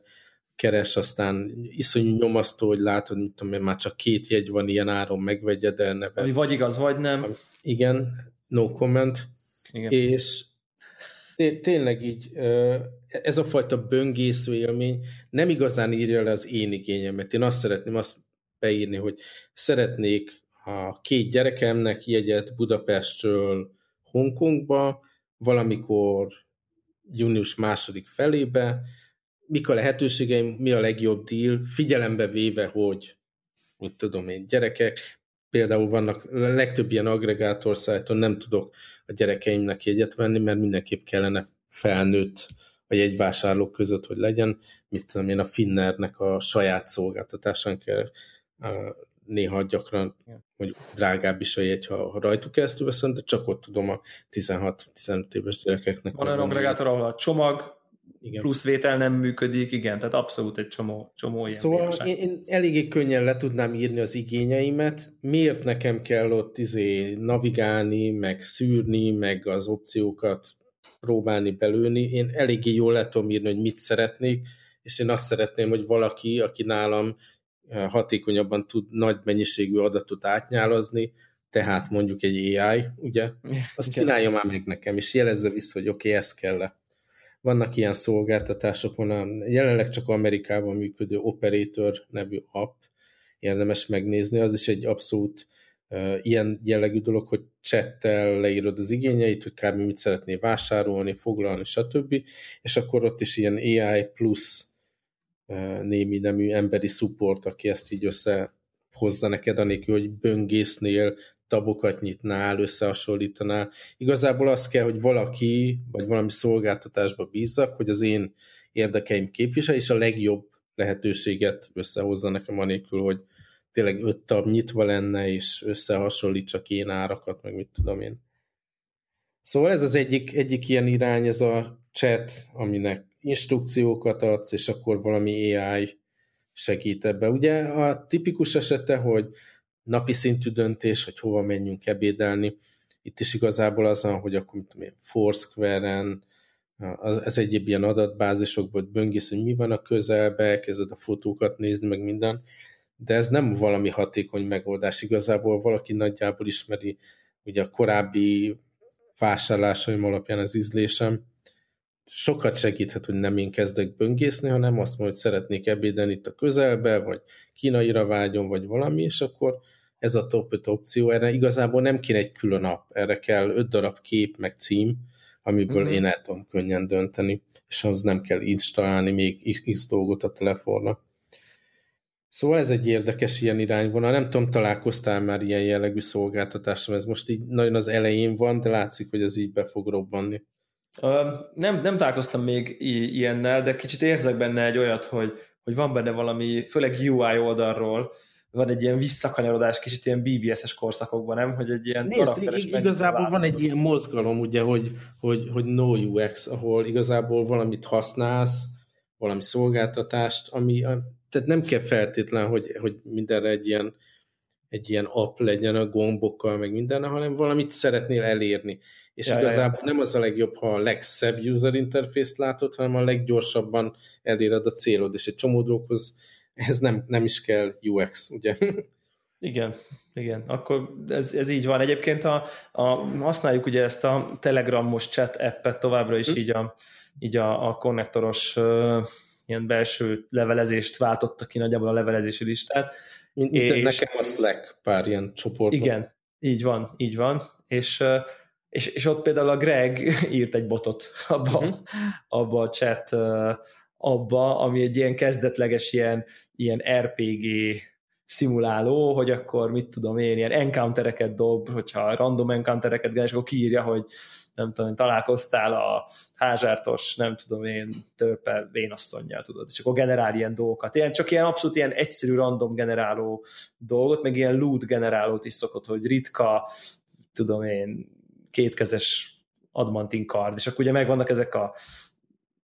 keres, aztán iszonyú nyomasztó, hogy látod, mint tudom én, már csak két jegy van ilyen áron, megvegye, de neve. Ami vagy igaz, vagy nem. Igen, no comment. Igen. És tényleg így ez a fajta böngésző élmény nem igazán írja le az én igényemet. Én azt szeretném, azt beírni, hogy szeretnék a két gyerekemnek jegyet Budapestről Hongkongba, valamikor június második felébe, mik a lehetőségeim, mi a legjobb deal, figyelembe véve, hogy mit tudom én, gyerekek, például vannak, a legtöbb ilyen agregátor szájton nem tudok a gyerekeimnek jegyet venni, mert mindenképp kellene felnőtt a jegyvásárlók között, hogy legyen, mit tudom én, a Finnernek a saját szolgáltatásán kell néha gyakran mondjuk drágább is a jegy, ha, ha rajtuk keresztül veszem, de csak ott tudom a 16-15 éves gyerekeknek. Van olyan agregátor, ahol a csomag igen. plusz vétel nem működik, igen, tehát abszolút egy csomó, csomó ilyen Szóval én, én eléggé könnyen le tudnám írni az igényeimet, miért nekem kell ott izé navigálni, meg szűrni, meg az opciókat próbálni belőni, én eléggé jól le tudom írni, hogy mit szeretnék, és én azt szeretném, hogy valaki, aki nálam hatékonyabban tud nagy mennyiségű adatot átnyálazni, tehát mondjuk egy AI, ugye, azt csinálja már meg nekem, és jelezze vissza, hogy oké, okay, ez kell -e. Vannak ilyen szolgáltatások, van jelenleg csak Amerikában működő Operator nevű app, érdemes megnézni, az is egy abszolút uh, ilyen jellegű dolog, hogy csettel leírod az igényeit, hogy kb. mit szeretnél vásárolni, foglalni, stb. És akkor ott is ilyen AI plusz némi nemű emberi support, aki ezt így összehozza neked, anélkül, hogy böngésznél, tabokat nyitnál, összehasonlítanál. Igazából az kell, hogy valaki, vagy valami szolgáltatásba bízzak, hogy az én érdekeim képvisel, és a legjobb lehetőséget összehozza nekem, anélkül, hogy tényleg öt tab nyitva lenne, és összehasonlítsak én árakat, meg mit tudom én. Szóval ez az egyik, egyik ilyen irány, ez a chat, aminek instrukciókat adsz, és akkor valami AI segít ebbe. Ugye a tipikus esete, hogy napi szintű döntés, hogy hova menjünk ebédelni, itt is igazából az, hogy akkor Foursquare-en, az, ez egyéb ilyen adatbázisokból böngész, hogy mi van a közelbe, kezded a fotókat nézni, meg minden, de ez nem valami hatékony megoldás. Igazából valaki nagyjából ismeri ugye a korábbi vásárlásaim alapján az ízlésem, sokat segíthet, hogy nem én kezdek böngészni, hanem azt mondja, hogy szeretnék ebédelni itt a közelbe, vagy kínaira vágyom, vagy valami, és akkor ez a top 5 opció. Erre igazából nem kéne egy külön app, erre kell öt darab kép, meg cím, amiből uh-huh. én el tudom könnyen dönteni, és az nem kell installálni még x dolgot a telefonra. Szóval ez egy érdekes ilyen irányvonal. Nem tudom, találkoztál már ilyen jellegű szolgáltatásom, ez most így nagyon az elején van, de látszik, hogy ez így be fog robbanni. Nem, nem találkoztam még ilyennel, de kicsit érzek benne egy olyat, hogy, hogy van benne valami, főleg UI oldalról, van egy ilyen visszakanyarodás kicsit ilyen BBS-es korszakokban, nem? Hogy egy ilyen Nézd, igazából van egy ilyen mozgalom, ugye, hogy, hogy, hogy no UX, ahol igazából valamit használsz, valami szolgáltatást, ami, tehát nem kell feltétlen, hogy, hogy mindenre egy ilyen, egy ilyen app legyen a gombokkal, meg minden, hanem valamit szeretnél elérni. És ja, igazából ja, ja. nem az a legjobb, ha a legszebb user interface-t látod, hanem a leggyorsabban eléred a célod, és egy csomó dolgokhoz ez nem, nem is kell UX, ugye? Igen, igen, akkor ez, ez így van. Egyébként a, a, használjuk ugye ezt a Telegramos chat appet továbbra is hm. így a, így a, a konnektoros uh, ilyen belső levelezést váltotta ki nagyjából a levelezési listát. Mint és, nekem a Slack pár ilyen csoport. Igen, így van, így van. És, és, és ott például a Greg írt egy botot abba, uh-huh. abba a chat abba, ami egy ilyen kezdetleges ilyen, ilyen RPG szimuláló, hogy akkor mit tudom én, ilyen encountereket dob, hogyha random encountereket és akkor kiírja, hogy nem tudom, találkoztál a házártos, nem tudom én, törpe vénasszonyjal, tudod, és akkor generál ilyen dolgokat. Ilyen, csak ilyen abszolút ilyen egyszerű random generáló dolgot, meg ilyen loot generálót is szokott, hogy ritka, tudom én, kétkezes admantin card, és akkor ugye megvannak ezek a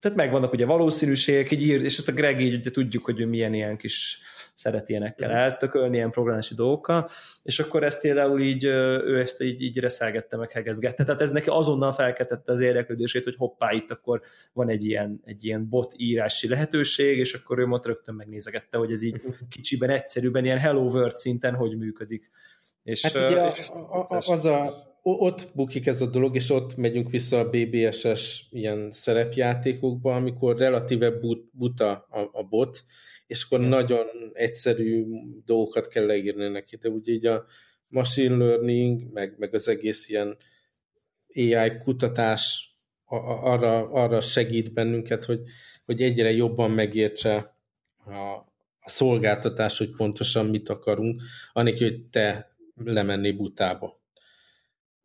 tehát megvannak ugye valószínűségek, így ír, és ezt a Greg így ugye tudjuk, hogy ő milyen ilyen kis szeret ilyenekkel eltökölni, ilyen programálási dolgokkal, és akkor ezt például így, ő ezt így, így reszelgette, meg hegezgette. Tehát ez neki azonnal felkeltette az érdeklődését, hogy hoppá, itt akkor van egy ilyen, egy ilyen bot írási lehetőség, és akkor ő ott rögtön megnézegette, hogy ez így kicsiben, egyszerűben, ilyen Hello World szinten hogy működik. És, hát ugye és a, a, az a, ott bukik ez a dolog, és ott megyünk vissza a BBS-es ilyen szerepjátékokba, amikor relatíve but, buta a, a bot, és akkor hmm. nagyon egyszerű dolgokat kell leírni neki, de ugye így a machine learning, meg, meg az egész ilyen AI kutatás arra, arra segít bennünket, hogy, hogy egyre jobban megértse a, a szolgáltatás, hogy pontosan mit akarunk, anélkül, hogy te lemenni butába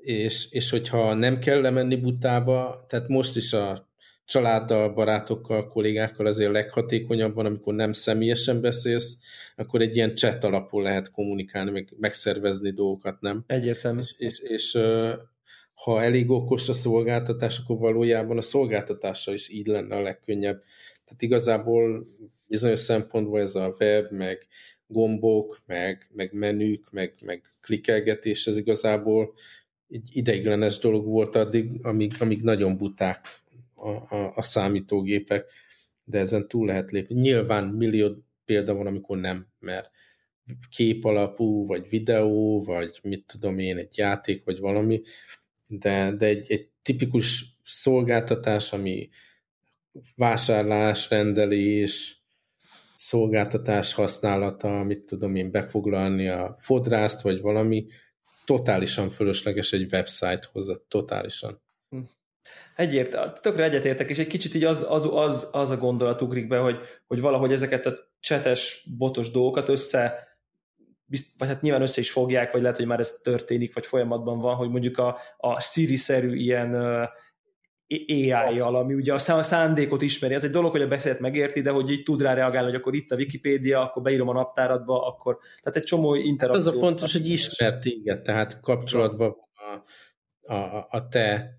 és, és hogyha nem kell lemenni butába, tehát most is a családdal, barátokkal, kollégákkal azért leghatékonyabban, amikor nem személyesen beszélsz, akkor egy ilyen chat alapul lehet kommunikálni, meg megszervezni dolgokat, nem? Egyértelmű. És, és, és ha elég okos a szolgáltatás, akkor valójában a szolgáltatással is így lenne a legkönnyebb. Tehát igazából bizonyos szempontból ez a web, meg gombok, meg, meg menük, meg, meg klikkelgetés, ez igazából egy ideiglenes dolog volt addig, amíg, amíg nagyon buták a, a, a számítógépek, de ezen túl lehet lépni. Nyilván millió példa van, amikor nem, mert kép alapú, vagy videó, vagy mit tudom én, egy játék, vagy valami, de, de egy, egy tipikus szolgáltatás, ami vásárlás, rendelés, szolgáltatás használata, mit tudom én, befoglalni a fodrászt, vagy valami, totálisan fölösleges egy website hozzá, totálisan. Egyértelmű, tökre egyetértek, és egy kicsit így az, az, az, az a gondolat ugrik be, hogy, hogy valahogy ezeket a csetes, botos dolgokat össze, vagy hát nyilván össze is fogják, vagy lehet, hogy már ez történik, vagy folyamatban van, hogy mondjuk a, a Siri-szerű ilyen AI-jal, ami ugye a szándékot ismeri. Ez egy dolog, hogy a beszélt megérti, de hogy így tud rá reagálni, hogy akkor itt a Wikipédia, akkor beírom a naptáradba, akkor... Tehát egy csomó interakció. Hát az a fontos, hogy ismer téged, tehát kapcsolatban a, a, a te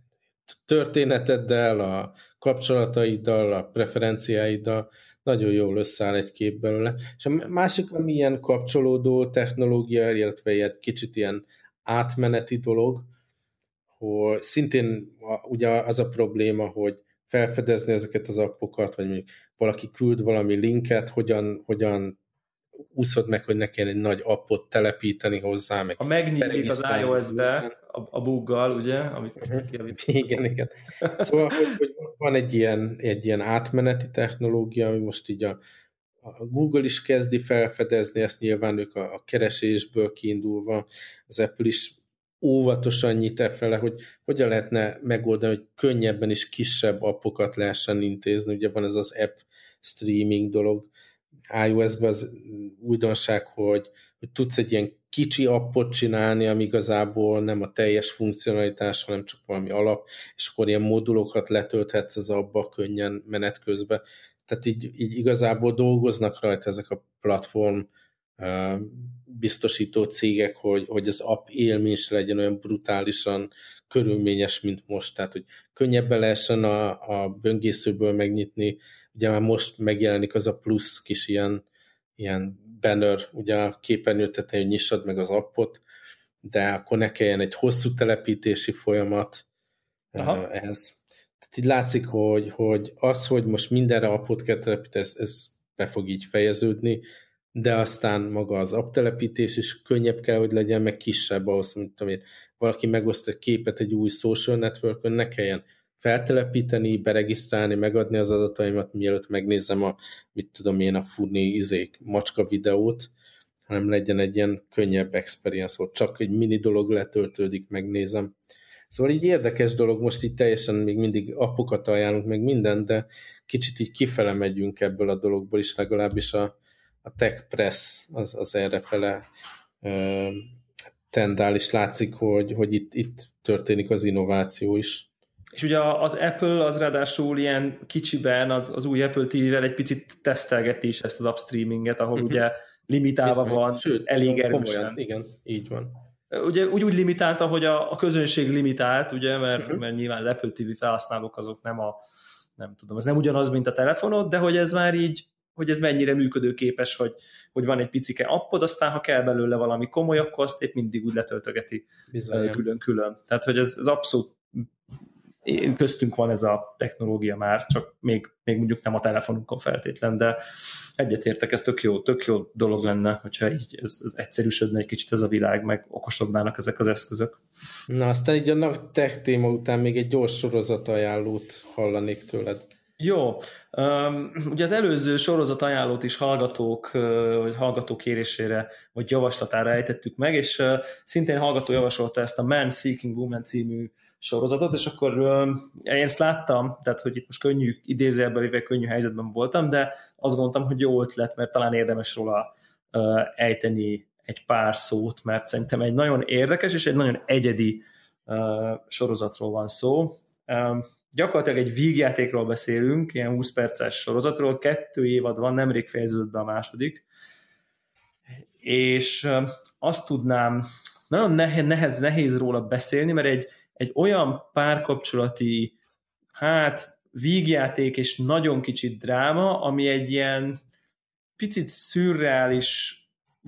történeteddel, a kapcsolataiddal, a preferenciáiddal, nagyon jól összeáll egy kép belőle. És a másik, ami ilyen kapcsolódó technológia, illetve egy kicsit ilyen átmeneti dolog, hogy szintén ugye az a probléma, hogy felfedezni ezeket az appokat, vagy mondjuk valaki küld valami linket, hogyan, hogyan úszod meg, hogy ne kell egy nagy appot telepíteni hozzá. Meg ha megnyílik az iOS-be a, a buggal, ugye? Amit uh-huh. Igen, igen. Szóval, hogy, hogy van egy ilyen, egy ilyen átmeneti technológia, ami most így a, a Google is kezdi felfedezni, ezt nyilván ők a, a keresésből kiindulva, az Apple is óvatosan nyit e fele, hogy hogyan lehetne megoldani, hogy könnyebben és kisebb appokat lehessen intézni. Ugye van ez az app streaming dolog, iOS-ben az újdonság, hogy, hogy tudsz egy ilyen kicsi appot csinálni, ami igazából nem a teljes funkcionalitás, hanem csak valami alap, és akkor ilyen modulokat letölthetsz az abba könnyen menet közben. Tehát így, így igazából dolgoznak rajta ezek a platform biztosító cégek, hogy, hogy az app élmény is legyen olyan brutálisan körülményes, mint most. Tehát, hogy könnyebben lehessen a, a böngészőből megnyitni. Ugye már most megjelenik az a plusz kis ilyen, ilyen banner ugye a képernyő tetején, hogy nyissad meg az appot, de akkor ne kelljen egy hosszú telepítési folyamat Aha. ehhez. Tehát így látszik, hogy, hogy az, hogy most mindenre appot kell telepíteni, ez, ez be fog így fejeződni, de aztán maga az apptelepítés is könnyebb kell, hogy legyen, meg kisebb ahhoz, mint tudom én, valaki megoszt egy képet egy új social networkön, ne kelljen feltelepíteni, beregisztrálni, megadni az adataimat, mielőtt megnézem a, mit tudom én, a furni izék, macska videót, hanem legyen egy ilyen könnyebb experience, hogy csak egy mini dolog letöltődik, megnézem. Szóval így érdekes dolog, most így teljesen még mindig appokat ajánlunk, meg minden, de kicsit így kifele megyünk ebből a dologból is, legalábbis a, a tech press az, az errefele tendál, és látszik, hogy, hogy itt, itt történik az innováció is. És ugye az Apple az ráadásul ilyen kicsiben az, az új Apple TV-vel egy picit tesztelgeti is ezt az upstreaminget, ahol uh-huh. ugye limitálva Bizony. van, Sőt, elég erősen. Komolyan, igen, így van. Ugye úgy, úgy limitálta, hogy a, a közönség limitált, ugye, mert, uh-huh. mert nyilván Apple TV felhasználók azok nem a, nem tudom, ez nem ugyanaz, mint a telefonod, de hogy ez már így hogy ez mennyire működőképes, hogy, hogy van egy picike appod, aztán ha kell belőle valami komoly, akkor azt épp mindig úgy letöltögeti külön-külön. Tehát, hogy ez, ez abszolút köztünk van ez a technológia már, csak még, még mondjuk nem a telefonunkon feltétlen, de egyetértek, ez tök jó, tök jó dolog lenne, hogyha így ez, ez egyszerűsödne egy kicsit ez a világ, meg okosodnának ezek az eszközök. Na, aztán így a nagy tech téma után még egy gyors sorozat ajánlót hallanék tőled. Jó. Ugye az előző sorozat ajánlót is hallgatók, vagy hallgatók kérésére, vagy javaslatára ejtettük meg, és szintén hallgató javasolta ezt a Man Seeking Woman című sorozatot, és akkor um, én ezt láttam, tehát hogy itt most könnyű idézőjelben, könnyű helyzetben voltam, de azt gondoltam, hogy jó ötlet, mert talán érdemes róla uh, ejteni egy pár szót, mert szerintem egy nagyon érdekes és egy nagyon egyedi sorozatról van szó. Gyakorlatilag egy vígjátékról beszélünk, ilyen 20 perces sorozatról, kettő évad van, nemrég fejeződött be a második, és azt tudnám, nagyon nehez, nehéz róla beszélni, mert egy, egy olyan párkapcsolati, hát vígjáték és nagyon kicsit dráma, ami egy ilyen picit szürreális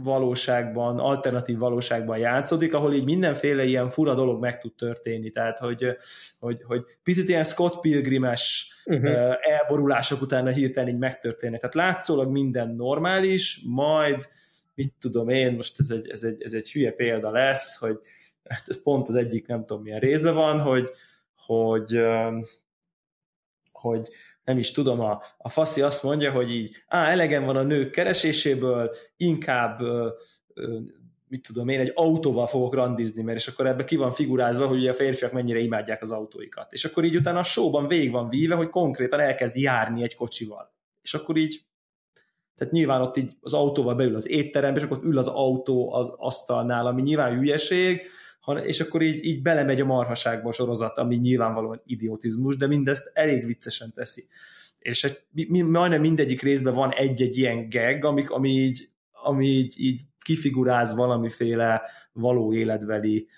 valóságban, alternatív valóságban játszódik, ahol így mindenféle ilyen fura dolog meg tud történni. Tehát, hogy, hogy, hogy picit ilyen Scott Pilgrimes uh-huh. elborulások utána hirtelen így megtörténnek. Tehát látszólag minden normális, majd mit tudom én, most ez egy, ez egy, ez egy hülye példa lesz, hogy hát ez pont az egyik nem tudom milyen részben van, hogy, hogy, hogy nem is tudom, a, a faszi azt mondja, hogy így, á, elegem van a nők kereséséből, inkább mit tudom én, egy autóval fogok randizni, mert és akkor ebbe ki van figurázva, hogy ugye a férfiak mennyire imádják az autóikat. És akkor így utána a showban végig van víve, hogy konkrétan elkezd járni egy kocsival. És akkor így, tehát nyilván ott így az autóval beül az étterembe, és akkor ül az autó az asztalnál, ami nyilván hülyeség, és akkor így, így belemegy a marhaságba a sorozat, ami nyilvánvalóan idiotizmus, de mindezt elég viccesen teszi. És egy, mi, majdnem mindegyik részben van egy-egy ilyen gag, ami, ami, így, ami így, így kifiguráz valamiféle való életbeli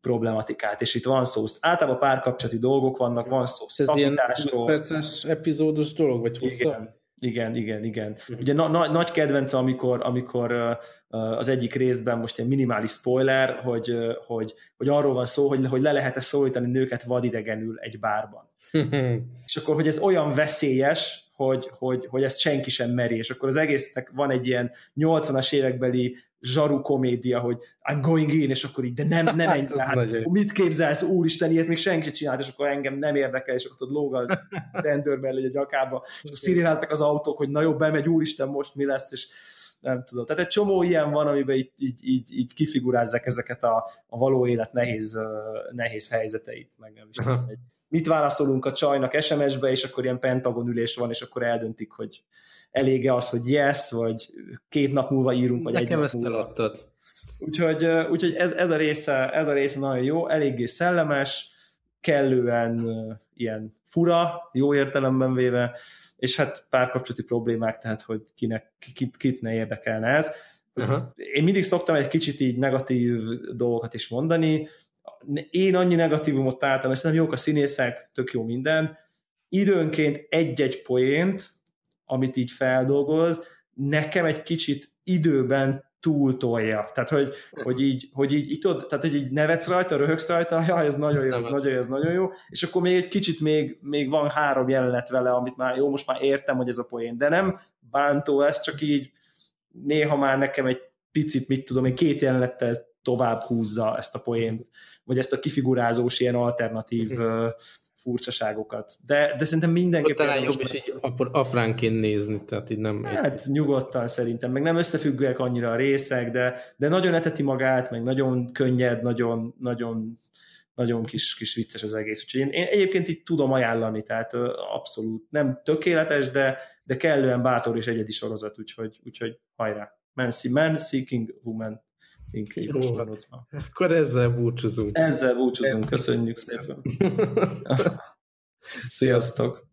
problematikát, és itt van szó, általában párkapcsolati dolgok vannak, van szó Ez ilyen 20 perces epizódos dolog, vagy hosszabb? Igen, igen, igen, igen. Uh-huh. Ugye na, na, nagy kedvence, amikor, amikor uh, az egyik részben most egy minimális spoiler, hogy, uh, hogy, hogy arról van szó, hogy, hogy le lehet-e szólítani nőket vadidegenül egy bárban. és akkor, hogy ez olyan veszélyes, hogy, hogy, hogy ezt senki sem meri, és akkor az egésznek van egy ilyen 80-as évekbeli zsaru komédia, hogy I'm going in, és akkor így, de nem, nem hát, ennyi, hát, mit képzelsz, úristen, ilyet még senki sem csinált, és akkor engem nem érdekel, és akkor tudod, lóg a rendőr mellé a nyakába, és akkor szirénáznak az autók, hogy na jó, bemegy, úristen, most mi lesz, és nem tudom. Tehát egy csomó ilyen van, amiben így, így, így, így kifigurázzák ezeket a, a való élet nehéz, nehéz helyzeteit, meg nem is tudom, mit válaszolunk a csajnak SMS-be, és akkor ilyen pentagon ülés van, és akkor eldöntik, hogy elége az, hogy yes, vagy két nap múlva írunk, vagy Nekem egy nap múlva. eladtad. Úgyhogy, úgyhogy ez, ez, a része, ez a része nagyon jó, eléggé szellemes, kellően uh, ilyen fura, jó értelemben véve, és hát párkapcsolati problémák, tehát hogy kinek, kit, kit ne érdekelne ez. Aha. Én mindig szoktam egy kicsit így negatív dolgokat is mondani, én annyi negatívumot találtam, ezt nem jók a színészek, tök jó minden, időnként egy-egy poént, amit így feldolgoz, nekem egy kicsit időben túltolja. Tehát, hogy, hogy így, hogy így, így tudod, tehát, hogy így nevetsz rajta, röhögsz rajta, ja, ez nagyon jó, ez nagyon jó, ez nagyon jó, és akkor még egy kicsit még, még van három jelenet vele, amit már jó, most már értem, hogy ez a poén, de nem bántó, ez csak így néha már nekem egy picit, mit tudom, én két jelenettel tovább húzza ezt a poént, vagy ezt a kifigurázós ilyen alternatív uh-huh furcsaságokat. De, de szerintem mindenképpen... Talán jobb is így ap- apránként nézni, tehát így nem... Hát egy... nyugodtan szerintem, meg nem összefüggőek annyira a részek, de, de nagyon eteti magát, meg nagyon könnyed, nagyon, nagyon, nagyon kis, kis vicces az egész. Úgyhogy én, én egyébként itt tudom ajánlani, tehát abszolút nem tökéletes, de, de kellően bátor és egyedi sorozat, úgyhogy, úgyhogy hajrá. Man, Man Seeking Woman link Akkor ezzel búcsúzunk. Ezzel búcsúzunk, köszönjük szépen. Sziasztok!